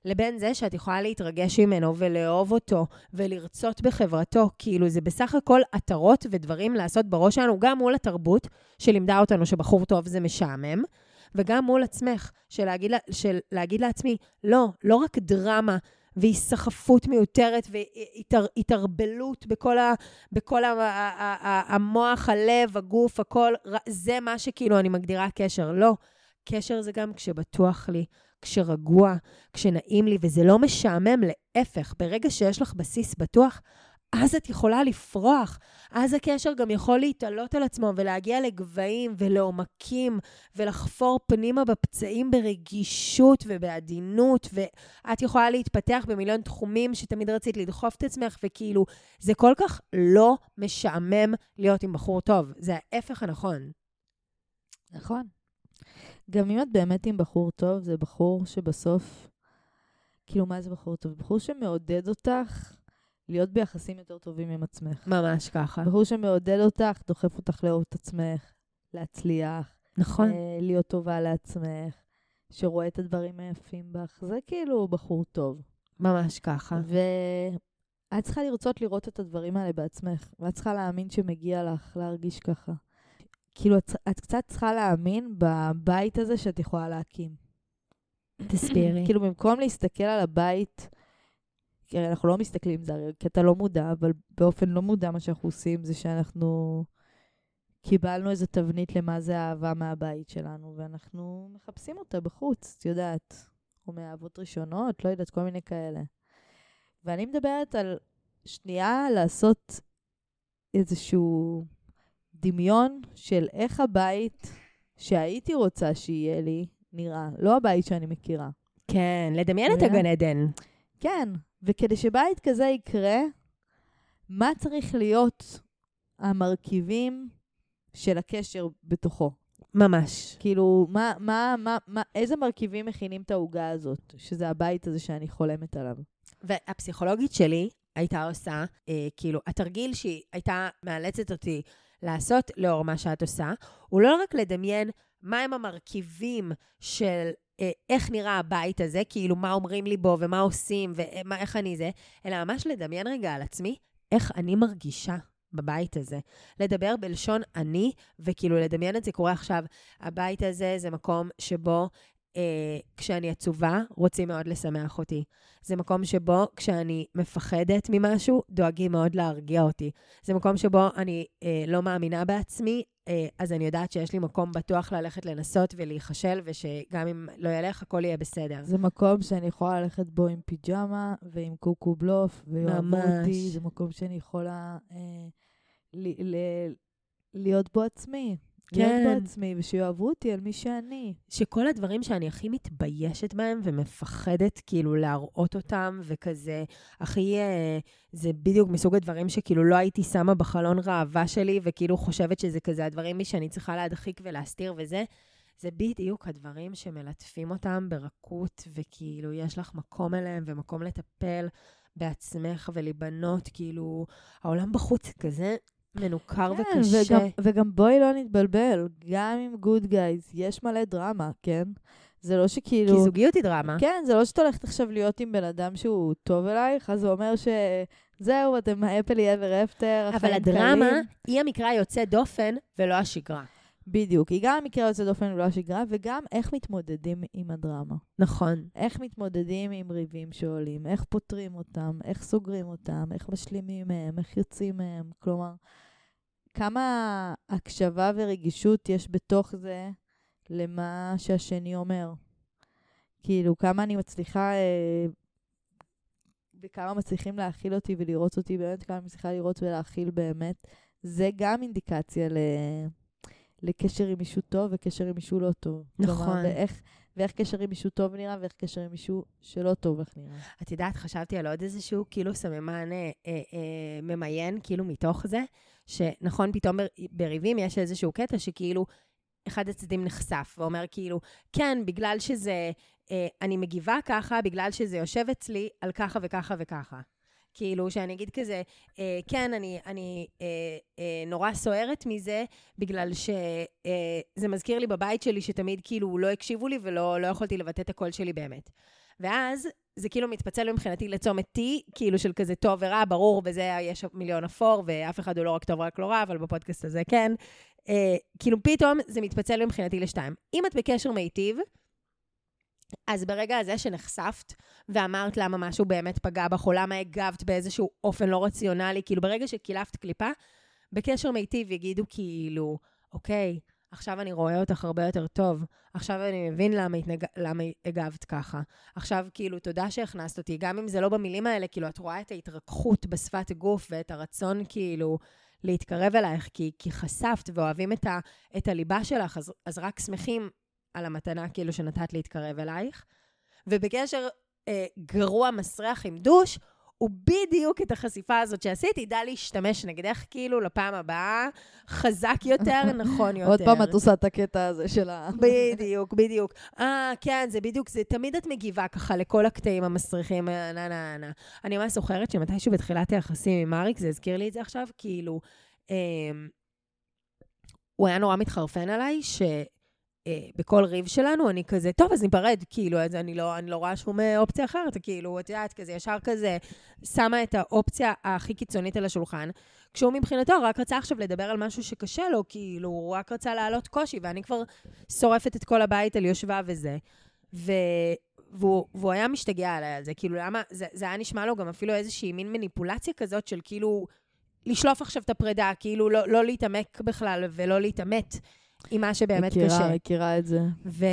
לבין זה שאת יכולה להתרגש ממנו ולאהוב אותו ולרצות בחברתו. כאילו, זה בסך הכל עטרות ודברים לעשות בראש שלנו, גם מול התרבות, שלימדה אותנו שבחור טוב זה משעמם, וגם מול עצמך, של להגיד, לה- של להגיד לעצמי, לא, לא רק דרמה והיסחפות מיותרת והתערבלות בכל, ה, בכל ה, ה, ה, ה, המוח, הלב, הגוף, הכל, זה מה שכאילו אני מגדירה קשר. לא, קשר זה גם כשבטוח לי, כשרגוע, כשנעים לי, וזה לא משעמם, להפך, ברגע שיש לך בסיס בטוח, אז את יכולה לפרוח. אז הקשר גם יכול להתעלות על עצמו ולהגיע לגבהים ולעומקים ולחפור פנימה בפצעים ברגישות ובעדינות, ואת יכולה להתפתח במיליון תחומים שתמיד רצית לדחוף את עצמך, וכאילו, זה כל כך לא משעמם להיות עם בחור טוב. זה ההפך הנכון. נכון. גם אם את באמת עם בחור טוב, זה בחור שבסוף, כאילו, מה זה בחור טוב? בחור שמעודד אותך להיות ביחסים יותר טובים עם עצמך. ממש ככה. בחור שמעודד אותך, דוחף אותך לאהוב את עצמך, להצליח. נכון. אה, להיות טובה לעצמך, שרואה את הדברים היפים בך. זה כאילו בחור טוב. ממש ככה. ואת צריכה לרצות לראות את הדברים האלה בעצמך, ואת צריכה להאמין שמגיע לך להרגיש ככה. כאילו, את, את קצת צריכה להאמין בבית הזה שאת יכולה להקים. תסבירי. כאילו, במקום להסתכל על הבית, כי אנחנו לא מסתכלים, זה כי אתה לא מודע, אבל באופן לא מודע מה שאנחנו עושים זה שאנחנו קיבלנו איזו תבנית למה זה אהבה מהבית שלנו, ואנחנו מחפשים אותה בחוץ, את יודעת, או מאהבות ראשונות, לא יודעת, כל מיני כאלה. ואני מדברת על שנייה לעשות איזשהו דמיון של איך הבית שהייתי רוצה שיהיה לי נראה, לא הבית שאני מכירה. כן, לדמיין את הגן עדן. כן, וכדי שבית כזה יקרה, מה צריך להיות המרכיבים של הקשר בתוכו? ממש. כאילו, מה, מה, מה, מה, איזה מרכיבים מכינים את העוגה הזאת, שזה הבית הזה שאני חולמת עליו? והפסיכולוגית שלי הייתה עושה, אה, כאילו, התרגיל שהיא הייתה מאלצת אותי לעשות לאור מה שאת עושה, הוא לא רק לדמיין מהם המרכיבים של איך נראה הבית הזה, כאילו מה אומרים לי בו ומה עושים ואיך אני זה, אלא ממש לדמיין רגע על עצמי איך אני מרגישה בבית הזה. לדבר בלשון אני, וכאילו לדמיין את זה קורה עכשיו. הבית הזה זה מקום שבו אה, כשאני עצובה, רוצים מאוד לשמח אותי. זה מקום שבו כשאני מפחדת ממשהו, דואגים מאוד להרגיע אותי. זה מקום שבו אני אה, לא מאמינה בעצמי, אה, אז אני יודעת שיש לי מקום בטוח ללכת לנסות ולהיכשל, ושגם אם לא ילך, הכל יהיה בסדר. זה מקום שאני יכולה ללכת בו עם פיג'מה ועם קוקו בלוף, ויאהבו אותי. זה מקום שאני יכולה אה, ל- ל- להיות בו עצמי. כן. להיות בעצמי, ושיאהבו אותי על מי שאני. שכל הדברים שאני הכי מתביישת בהם ומפחדת כאילו להראות אותם, וכזה, הכי... אה, זה בדיוק מסוג הדברים שכאילו לא הייתי שמה בחלון ראווה שלי, וכאילו חושבת שזה כזה הדברים שאני צריכה להדחיק ולהסתיר וזה. זה בדיוק הדברים שמלטפים אותם ברכות, וכאילו יש לך מקום אליהם ומקום לטפל בעצמך ולהיבנות, כאילו, העולם בחוץ כזה מנוכר כן, וקשה. וגם, וגם בואי לא נתבלבל, גם עם גוד גייז יש מלא דרמה, כן? זה לא שכאילו... כי זוגיות היא דרמה. כן, זה לא שאת הולכת עכשיו להיות עם בן אדם שהוא טוב אלייך, אז זה אומר שזהו, אתם האפלי אבר אפטר, אבל הדרמה קלים. היא המקרה היוצא דופן ולא השגרה. בדיוק, היא גם המקרה יוצא דופן ולא השגרה, וגם איך מתמודדים עם הדרמה. נכון. איך מתמודדים עם ריבים שעולים, איך פותרים אותם, איך סוגרים אותם, איך משלימים מהם, איך יוצאים מהם. כלומר, כמה הקשבה ורגישות יש בתוך זה למה שהשני אומר. כאילו, כמה אני מצליחה, אה, וכמה מצליחים להכיל אותי ולראות אותי באמת, כמה אני מצליחה לראות ולהכיל באמת. זה גם אינדיקציה ל... לקשר עם מישהו טוב וקשר עם מישהו לא טוב. נכון. כלומר, ואיך, ואיך קשר עם מישהו טוב נראה ואיך קשר עם מישהו שלא טוב איך נראה. את יודעת, חשבתי על עוד איזשהו כאילו סממן אה, אה, אה, ממיין, כאילו מתוך זה, שנכון, פתאום בריבים יש איזשהו קטע שכאילו אחד הצדדים נחשף ואומר כאילו, כן, בגלל שזה, אה, אני מגיבה ככה, בגלל שזה יושב אצלי על ככה וככה וככה. כאילו, שאני אגיד כזה, אה, כן, אני, אני אה, אה, נורא סוערת מזה, בגלל שזה אה, מזכיר לי בבית שלי שתמיד כאילו לא הקשיבו לי ולא לא יכולתי לבטא את הקול שלי באמת. ואז זה כאילו מתפצל מבחינתי לצומת T, כאילו של כזה טוב ורע, ברור, וזה יש מיליון אפור, ואף אחד הוא לא רק טוב, רק לא רע, אבל בפודקאסט הזה כן. אה, כאילו פתאום זה מתפצל מבחינתי לשתיים. אם את בקשר מיטיב, אז ברגע הזה שנחשפת ואמרת למה משהו באמת פגע בך, או למה הגבת באיזשהו אופן לא רציונלי, כאילו ברגע שקילפת קליפה, בקשר מיטיב יגידו כאילו, אוקיי, עכשיו אני רואה אותך הרבה יותר טוב, עכשיו אני מבין למה, התנג... למה הגבת ככה. עכשיו, כאילו, תודה שהכנסת אותי, גם אם זה לא במילים האלה, כאילו, את רואה את ההתרככות בשפת הגוף ואת הרצון, כאילו, להתקרב אלייך, כי, כי חשפת ואוהבים את, ה, את הליבה שלך, אז, אז רק שמחים על המתנה, כאילו, שנתת להתקרב אלייך. ובקשר אה, גרוע מסריח עם דוש, הוא בדיוק את החשיפה הזאת שעשית, ידע להשתמש נגדך כאילו לפעם הבאה, חזק יותר, נכון יותר. עוד פעם את עושה את הקטע הזה של ה... בדיוק, בדיוק. אה, כן, זה בדיוק, זה תמיד את מגיבה ככה לכל הקטעים המסריחים, נה נה נה. אני ממש זוכרת שמתישהו בתחילת היחסים עם אריק, זה הזכיר לי את זה עכשיו, כאילו, אה, הוא היה נורא מתחרפן עליי, ש... אה, בכל ריב שלנו, אני כזה, טוב, אז ניפרד, כאילו, אז אני לא, אני לא רואה שום אה, אופציה אחרת, כאילו, את יודעת, כזה, ישר כזה, שמה את האופציה הכי קיצונית על השולחן, כשהוא מבחינתו רק רצה עכשיו לדבר על משהו שקשה לו, כאילו, הוא רק רצה להעלות קושי, ואני כבר שורפת את כל הבית על יושבה וזה. ו... והוא, והוא היה משתגע עליי על זה, כאילו, למה, זה, זה היה נשמע לו גם אפילו איזושהי מין מניפולציה כזאת של כאילו, לשלוף עכשיו את הפרידה, כאילו, לא, לא להתעמק בכלל ולא להתעמת. עם מה שבאמת מכירה, קשה. מכירה, מכירה את זה. ו...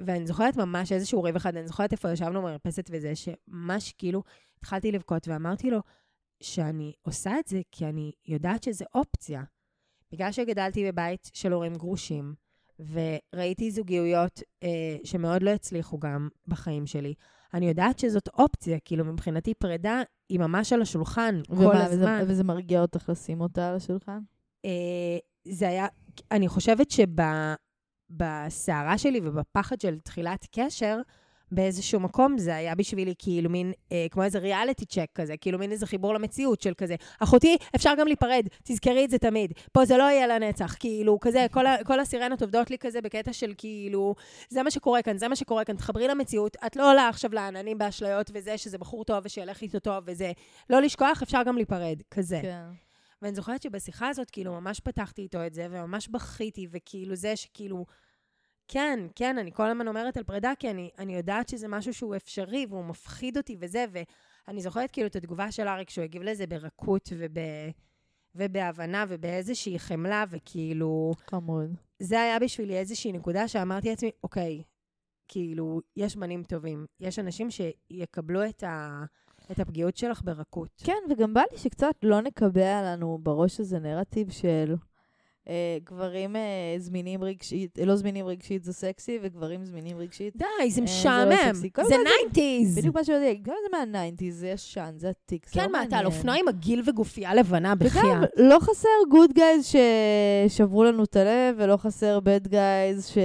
ואני זוכרת ממש איזשהו ריב אחד, אני זוכרת איפה ישבנו במרפסת וזה, שממש כאילו התחלתי לבכות ואמרתי לו שאני עושה את זה כי אני יודעת שזה אופציה. בגלל שגדלתי בבית של הורים גרושים, וראיתי זוגיות אה, שמאוד לא הצליחו גם בחיים שלי, אני יודעת שזאת אופציה, כאילו מבחינתי פרידה היא ממש על השולחן ומה, כל הזמן. וזה, וזה מרגיע אותך לשים אותה על השולחן? אה, זה היה, אני חושבת שבסערה שלי ובפחד של תחילת קשר, באיזשהו מקום זה היה בשבילי כאילו מין, אה, כמו איזה ריאליטי צ'ק כזה, כאילו מין איזה חיבור למציאות של כזה, אחותי, אפשר גם להיפרד, תזכרי את זה תמיד. פה זה לא יהיה לנצח, כאילו, כזה, כל, ה, כל הסירנות עובדות לי כזה בקטע של כאילו, זה מה שקורה כאן, זה מה שקורה כאן, תחברי למציאות, את לא עולה עכשיו לעננים באשליות וזה, שזה בחור טוב ושילך איתו טוב וזה. לא לשכוח, אפשר גם להיפרד, כזה. כן. ואני זוכרת שבשיחה הזאת, כאילו, ממש פתחתי איתו את זה, וממש בכיתי, וכאילו זה שכאילו, כן, כן, אני כל הזמן אומרת על פרידה, כי אני, אני יודעת שזה משהו שהוא אפשרי, והוא מפחיד אותי וזה, ואני זוכרת כאילו את התגובה של אריק, שהוא הגיב לזה ברכות וב... ובהבנה ובאיזושהי חמלה, וכאילו... חמוד. זה היה בשבילי איזושהי נקודה שאמרתי לעצמי, אוקיי, כאילו, יש בנים טובים, יש אנשים שיקבלו את ה... את הפגיעות שלך ברכות. כן, וגם בא לי שקצת לא נקבע לנו בראש איזה נרטיב של אה, גברים אה, זמינים רגשית, לא זמינים רגשית זה סקסי, וגברים זמינים רגשית. די, זה אה, משעמם. זה לא. קודם זה nineties. בדיוק מה שאני יודעת, גם זה מה nineties, זה ישן, זה עתיק, זה כן, לא מה, אתה על. אופנוע עם עגיל וגופייה לבנה, וגם בחייאת. לא חסר good guys ששברו לנו את הלב, ולא חסר bad guys ש...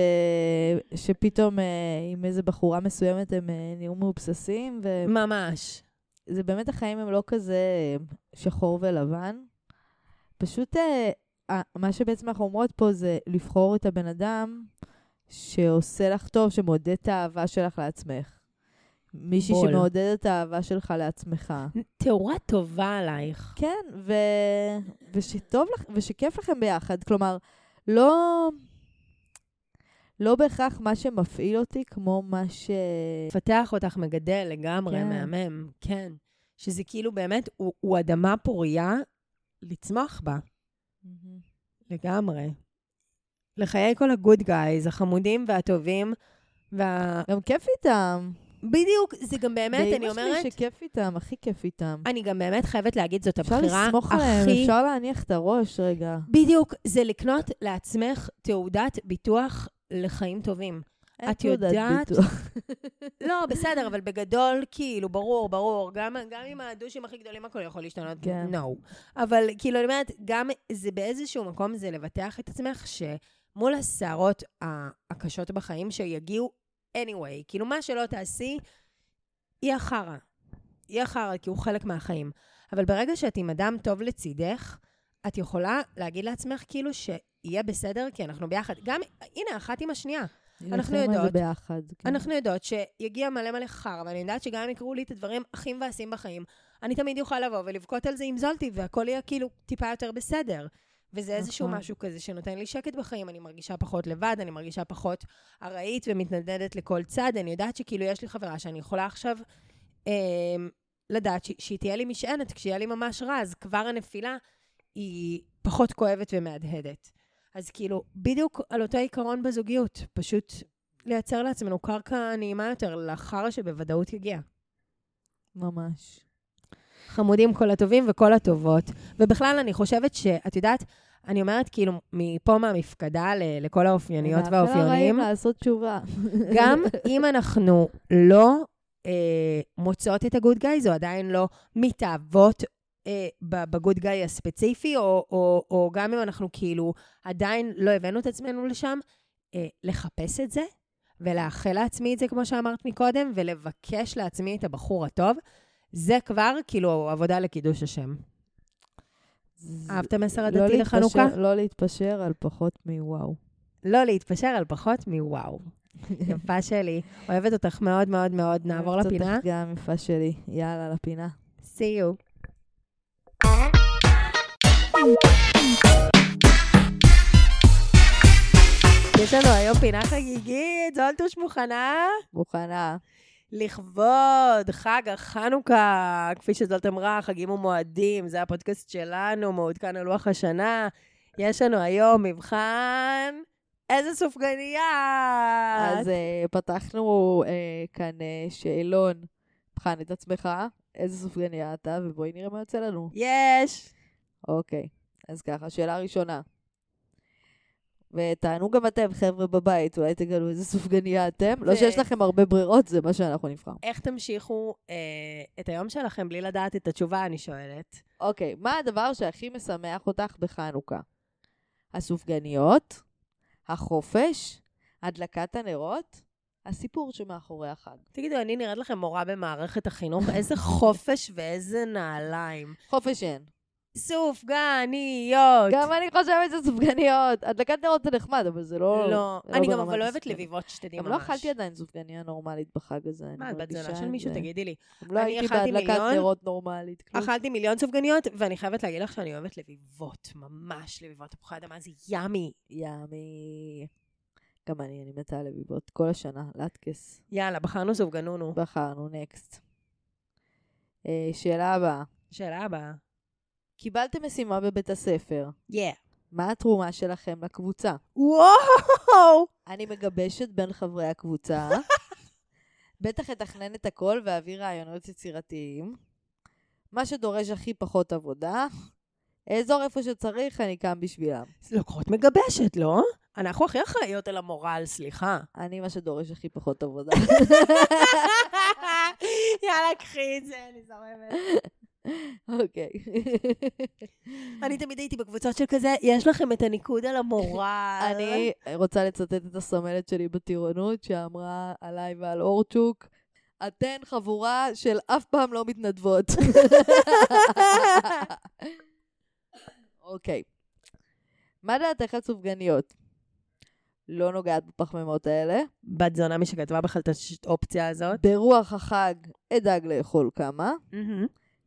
שפתאום אה, עם איזה בחורה מסוימת הם אה, נהיו מאובססים, ו... ממש. זה באמת החיים הם לא כזה אה, שחור ולבן. פשוט אה, מה שבעצם אנחנו אומרות פה זה לבחור את הבן אדם שעושה לך טוב, שמעודד את האהבה שלך לעצמך. מישהי בול. שמעודד את האהבה שלך לעצמך. תאורה טובה עלייך. כן, ו... ושטוב לך, ושכיף לכם ביחד. כלומר, לא... לא בהכרח מה שמפעיל אותי כמו מה ש... מפתח אותך, מגדל לגמרי, כן. מהמם. כן. שזה כאילו באמת, הוא, הוא אדמה פורייה לצמוח בה, לגמרי. לחיי כל הגוד גייז, החמודים והטובים, וה... גם כיף איתם. בדיוק, זה גם באמת, אני אומרת, שלי שכיף איתם, הכי כיף איתם. אני גם באמת חייבת להגיד, זאת אפשר הבחירה לסמוך עליהם, הכי... אפשר להניח את הראש רגע. בדיוק, זה לקנות לעצמך תעודת ביטוח לחיים טובים. את יודעת-. לא, בסדר, אבל בגדול, כאילו, ברור, ברור. גם, גם עם הדושים הכי גדולים הכל יכול להשתנות. כן. No. אבל כאילו, אני אומרת, גם זה באיזשהו מקום זה לבטח את עצמך, שמול הסערות הקשות בחיים שיגיעו anyway, כאילו, מה שלא תעשי, יהיה חרא. יהיה חרא, כי הוא חלק מהחיים. אבל ברגע שאת עם אדם טוב לצידך, את יכולה להגיד לעצמך כאילו שיהיה בסדר, כי אנחנו ביחד. גם, הנה, אחת עם השנייה. אנחנו יודעות. ביחד. כן. אנחנו יודעות שיגיע מלא מלא חרא, ואני יודעת שגם אם יקראו לי את הדברים הכי מבאסים בחיים, אני תמיד אוכל לבוא ולבכות על זה עם זולטי, והכל יהיה כאילו טיפה יותר בסדר. וזה איזשהו נכון. משהו כזה שנותן לי שקט בחיים, אני מרגישה פחות לבד, אני מרגישה פחות ארעית ומתנדנדת לכל צד. אני יודעת שכאילו יש לי חברה שאני יכולה עכשיו אה, לדעת ש- שהיא תהיה לי משענת כשיהיה לי ממש רע, אז כבר הנפילה היא פחות כואבת ומהדהדת. אז כאילו, בדיוק על אותו עיקרון בזוגיות, פשוט לייצר לעצמנו קרקע נעימה יותר לחרא שבוודאות יגיע. ממש. חמודים כל הטובים וכל הטובות. ובכלל, אני חושבת שאת יודעת, אני אומרת כאילו, מפה מהמפקדה ל- לכל האופייניות מאחל הרעים והאופיונים, לעשות תשובה. גם אם אנחנו לא אה, מוצאות את הגוד גייז, או עדיין לא מתאהבות אה, בגוד גאי הספציפי, או, או, או גם אם אנחנו כאילו עדיין לא הבאנו את עצמנו לשם, אה, לחפש את זה, ולאחל לעצמי את זה, כמו שאמרת מקודם, ולבקש לעצמי את הבחור הטוב, זה כבר כאילו עבודה לקידוש השם. אהבת מסר לא הדתי להתפשר- לחנוכה? לא להתפשר על פחות מוואו. לא להתפשר על פחות מוואו. יפה שלי. אוהבת אותך מאוד מאוד מאוד. נעבור אוהבת לפינה. אותך גם יפה שלי. יאללה, לפינה. See you. יש לנו היום פינה חגיגית, זולטוש מוכנה? מוכנה. לכבוד חג החנוכה, כפי שזאת אמרה, חגים ומועדים, זה הפודקאסט שלנו, מעודכן על לוח השנה. יש לנו היום מבחן, איזה סופגניה! אז אה, פתחנו אה, כאן אה, שאלון, בחן את עצמך, איזה סופגניה אתה, ובואי נראה מה יוצא לנו. יש! אוקיי, אז ככה, שאלה ראשונה. ותענו גם אתם, חבר'ה בבית, אולי תגלו איזה סופגניה אתם. לא ו- שיש לכם הרבה ברירות, זה מה שאנחנו נבחר. איך תמשיכו אה, את היום שלכם בלי לדעת את התשובה, אני שואלת. אוקיי, מה הדבר שהכי משמח אותך בחנוכה? הסופגניות, החופש, הדלקת הנרות, הסיפור שמאחורי החג. תגידו, אני נראית לכם מורה במערכת החינוך? איזה חופש ואיזה נעליים. חופש אין. סופגניות. גם אני חושבת שזה סופגניות. הדלקת נרות זה נחמד, אבל זה לא... לא, זה אני גם אבל אוהבת. לביבות, שתדעי ממש. גם לא אכלתי עדיין סופגניה נורמלית בחג הזה. מה, את בת מרגישה זונה של מישהו? תגידי לי. לא הייתי בהדלקת נרות נורמלית. אכלתי מיליון סופגניות, ואני חייבת להגיד לך שאני אוהבת לביבות, ממש לביבות. תפוחי אדמה זה ימי. ימי. גם אני, אני מתה על לביבות. כל השנה, לטקס. יאללה, בחרנו סופגנונו. בחרנו, נקסט. אה, שאלה הבאה. שאלה הבאה. קיבלתם משימה בבית הספר. יא. מה התרומה שלכם לקבוצה? וואו! אני מגבשת בין חברי הקבוצה. בטח אתכנן את הכל ואביא רעיונות יצירתיים. מה שדורש הכי פחות עבודה. אזור איפה שצריך, אני קם בשבילם. לוקחות מגבשת, לא? אנחנו הכי אחראיות על המורל, סליחה. אני מה שדורש הכי פחות עבודה. יאללה, קחי את זה, אני זורמת. אוקיי. אני תמיד הייתי בקבוצות של כזה, יש לכם את הניקוד על המורל. אני רוצה לצטט את הסמלת שלי בטירונות, שאמרה עליי ועל אורצ'וק, אתן חבורה של אף פעם לא מתנדבות. אוקיי. מה דעתך על סופגניות? לא נוגעת בפחמימות האלה. בת זונה מי שכתבה בכלל את האופציה הזאת. ברוח החג אדאג לאכול כמה.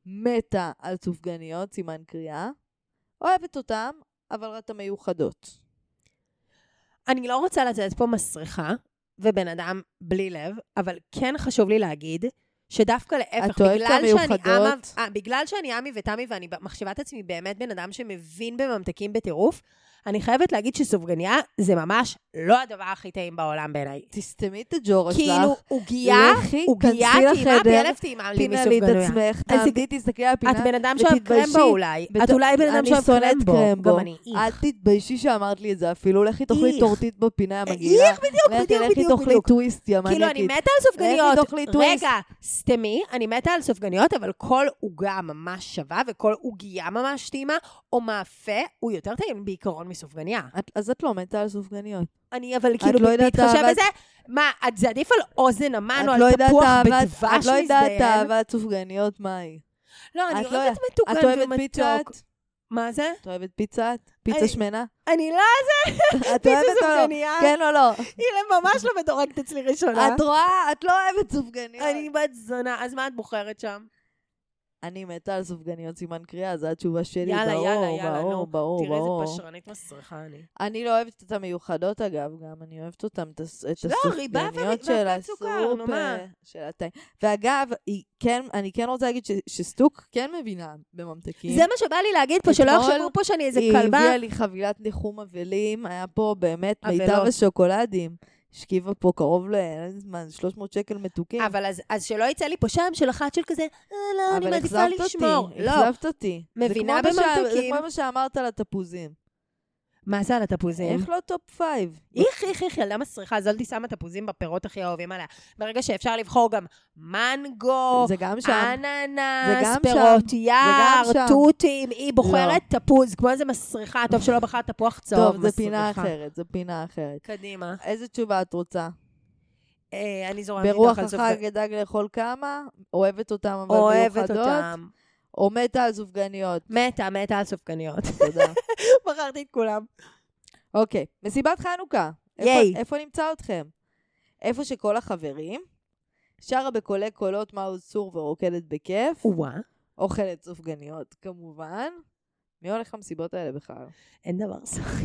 מתה על סופגניות, סימן קריאה. אוהבת אותם, אבל רק המיוחדות. אני לא רוצה לצאת פה מסריחה, ובן אדם בלי לב, אבל כן חשוב לי להגיד שדווקא להפך, את בגלל שאני המיוחדות? אמה, בגלל שאני עמי ותמי ואני מחשיבה את עצמי באמת בן אדם שמבין בממתקים בטירוף, אני חייבת להגיד שסופגניה זה ממש לא הדבר הכי טעים בעולם בעיניי. תסתמי את הג'ורה שלך. כאילו, עוגיה, עוגיה טעימה, לחדר, פי אלף טעימה לי פינה לי את מסופגניה. עצמך, תעמדי, תסתכלי על הפינה. את בן אדם שאוהב. קרמבו אולי. את אולי בן אדם שאוהב קרמבו. גם אני. אל תתביישי שאמרת לי את זה אפילו, לכי תאכלי איך. טורטית בפינה המגעילה. איך, בדיוק, לכי, בדיוק, לכי בדיוק, תאכלי בדיוק. טוויסט, יא כאילו, אני. מתה על סופגניות. רגע, סתמי, אני מתה על סופגניות, אבל כל עוגה ממש שווה, וכל עוגייה ממש טעימה, או מאפה, הוא יותר טעים בעיקרון מסופגניה. את- אז את לא מתה על סופגניות. אני אבל כאילו, לא בהתחשב בזה, מה, את- זה עדיף על אוזן המן או את על לא יודעת תפוח בדבש את לא יודעת מזדיין? אהבת סופגניות מהי. לא, אני את לא- אוהבת מתוקן את אוהבת ומתוק. פיצת? מה זה? את אוהבת? פיצה אני- שמנה? אני לא, את פיצה אוהבת או לא? סופגניה. כן או לא? היא ממש לא מדורגת אצלי ראשונה. את רואה? את לא אוהבת סופגניות. אני בת זונה, אז מה את בוחרת שם? אני מתה על סופגניות סימן קריאה, זו התשובה שלי. יאללה, ברור, יאללה, יאללה, ברור, נו. ברור, תראי ברור. איזה פשרנית מסריחה אני. אני לא אוהבת את המיוחדות, אגב, גם. אני אוהבת אותן, את הס- את לא, ריבה הסופגניות של ואבקת סוכר, נו, מה? הסופר, של הטעים. ואגב, היא כן, אני כן רוצה להגיד ש- שסטוק כן מבינה בממתקים. זה מה שבא לי להגיד פה, שלא יחשבו פה שאני איזה היא כלבה. הביאה לי חבילת ניחום אבלים, היה פה באמת מיטב. השוקולדים. השכיבה פה קרוב ל... זמן, 300 שקל מתוקים. אבל אז, אז שלא יצא לי פה שם של אחת של כזה, אה, לא, אני אבל מעדיפה אכזבת לשמור. אותי, לא, אכזבת אותי. זה מבינה שה- זה. כמו מה שאמרת על התפוזים. מה זה על התפוזים? איך לא טופ פייב? איך, איך, איך, ילדה מסריחה, זולדי שמה תפוזים בפירות הכי אהובים עליה. ברגע שאפשר לבחור גם מנגו. אננס, פירות. יער. תותים, היא בוחרת תפוז, כמו איזה מסריחה, טוב שלא בחרת תפוח צהוב, טוב, זו פינה. אחרת, זו פינה אחרת. קדימה. איזה תשובה את רוצה? אה, אני זורמת ברוח איתך על החג סופג- אדאג לאכול כמה? אוהבת אותם אבל אוהבת מיוחדות? אותם. או מתה על סופגניות? מתה, מתה על סופגניות. תודה. בחרתי את כולם. אוקיי, מסיבת חנוכה. איפה- ייי. איפה נמצא אתכם? איפה שכל החברים, שרה בקולי קולות מעוז צור ורוקדת בכיף, וואה. אוכלת סופגניות כמובן. מי הולך למסיבות האלה בכלל? אין דבר סחי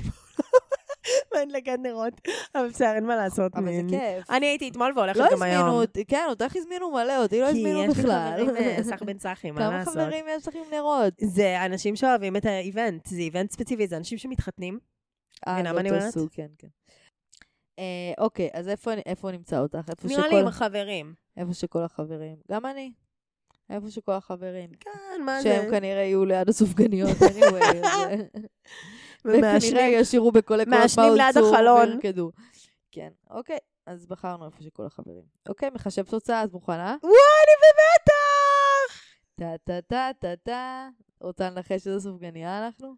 ואין נרות. אבל בסדר, אין מה לעשות. אבל זה. כיף. אני הייתי אתמול והולכת לא גם היום. הזמינו אותי, כן, אותך הזמינו מלא, אותי לא כי הזמינו יש לי בכלל. חברים אה, סח בן צחי, מה כמה לעשות? חברים יש לך עם נרות? זה אנשים שאוהבים את האיבנט, זה איבנט ספציפי, זה אנשים שמתחתנים. אה, זה אותו? סוג, כן, כן. אה, אוקיי, אז איפה נמצא אותך? נראה לי עם החברים. איפה שכל החברים. גם אני. איפה שכל החברים. כן, מה שהם זה? כנראה יהיו ליד הסופגניות, anyway. אה, וכנראה. ישירו בקולי קולות מעשנים ליד החלון. כן, אוקיי, אז בחרנו איפה שכל החברים. אוקיי, מחשב תוצאה, אז מוכנה? וואי, אני במתח! טה טה טה טה טה. רוצה לנחש איזה סופגניה אנחנו?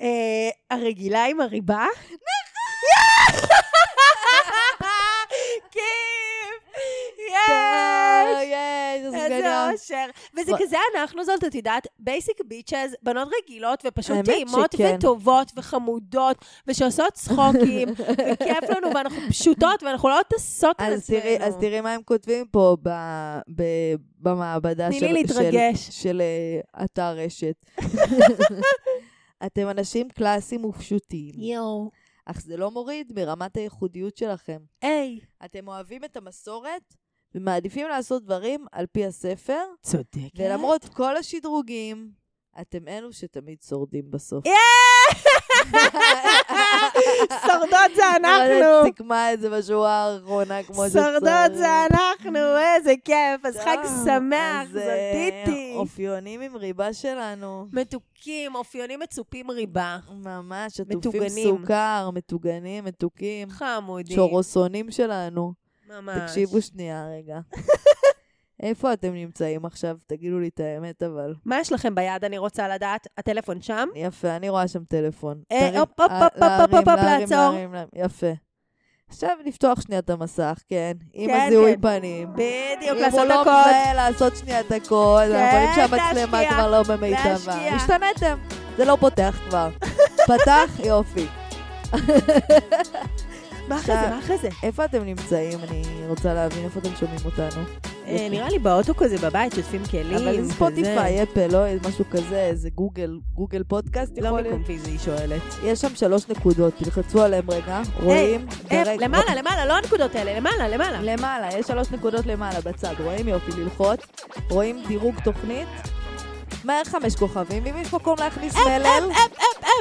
אה, הרגילה עם הריבה? כיף! איזה איזה סופגניה. אושר. וזה. כזה אנחנו זאת, את יודעת, basic bitches, בנות רגילות ופשוט טעימות. וטובות וחמודות, ושעושות צחוקים, וכיף לנו, ואנחנו פשוטות, ואנחנו לא טסות על תראי, אז עצמנו. תראי מה הם כותבים פה במעבדה תני של, לי להתרגש. של, אה, אתר רשת. אתם אנשים קלאסיים ופשוטים, יואו. אך זה לא מוריד מרמת הייחודיות שלכם. היי. אתם אוהבים את המסורת ומעדיפים לעשות דברים על פי הספר, צודקת. ולמרות כל השדרוגים, אתם אלו שתמיד שורדים בסוף. שורדות זה אנחנו! סיכמה את זה בשורה האחרונה כמו שצריך. שורדות זה אנחנו, איזה כיף. אז חג שמח, אה, זלדיתי. אופיונים עם ריבה שלנו. מתוקים, אופיונים מצופים ריבה. ממש, עטופים. סוכר, מטוגנים, מתוקים. חמודים. שורוסונים שלנו. ממש. תקשיבו שנייה רגע. איפה אתם נמצאים עכשיו? תגידו לי את האמת, אבל. מה יש לכם ביד, אני רוצה לדעת? הטלפון שם? יפה, אני רואה שם טלפון. אה, הופ, הופ, הופ, הופ, הופ, לעצור. יפה. עכשיו לפתוח שנייה את המסך, כן? עם כן, הזיהוי כן. פנים. בדיוק, אם לעשות הוא לא הקוד. מזהה לעשות שנייה את הקוד, אנחנו רואים כן, שהמצלמה להשקיע, כבר לא במיטבה. השתנתם, זה לא פותח כבר. פתח, יופי. מה אחרי זה? מה אחרי זה? איפה אתם נמצאים? אני רוצה להבין איפה אתם שומעים אותנו. אה, נראה לי באוטו כזה בבית, שוטפים כלים. אבל. ספוטיפיי, אפל, לא משהו כזה, איזה גוגל, גוגל פודקאסט לא יכול להיות. מקומפיזי, היא שואלת. יש שם שלוש נקודות, תלחצו עליהם רגע, רואים? אה, דרג- למעלה, למעלה, לא הנקודות האלה, למעלה, למעלה. למעלה, יש שלוש נקודות למעלה בצד, רואים יופי ללחוץ, רואים דירוג תוכנית, מהר חמש כוכבים, אם יש מקום להכניס מלל,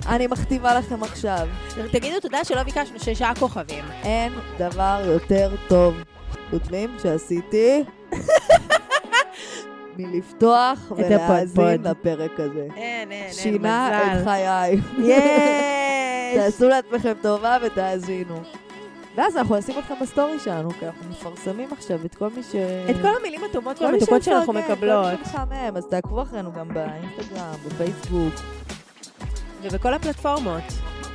אני מכתיבה לכם עכשיו. תגידו תודה שלא ביקשנו שישה כוכבים. אין דבר יותר טוב. יודעים שעשיתי מלפתוח ולהאזין. לפרק הזה. אין, אין, אין, שינה את מזל. חיי. יש! תעשו לעצמכם טובה ותאזינו. ואז אנחנו נשים אתכם בסטורי שלנו, כי אנחנו מפרסמים עכשיו את כל מי ש... את כל המילים הטובות כל מי והמתוקות שאנחנו כל מקבלות. אז תעקבו אחרינו גם באינסטגרם, בפייסבוק. ובכל הפלטפורמות.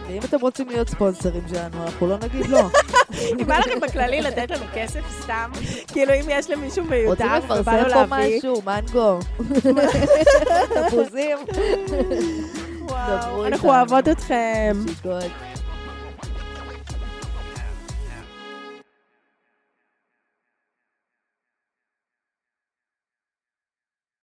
ואם אתם רוצים להיות ספונסרים שלנו, אנחנו לא נגיד לא. אם בא לכם בכללי לתת לנו כסף סתם, כאילו אם יש למישהו מיותר רוצים ובא לו לפרסם פה להביא, משהו? מנגו. תפוזים. וואו, אנחנו. אוהבות אתכם.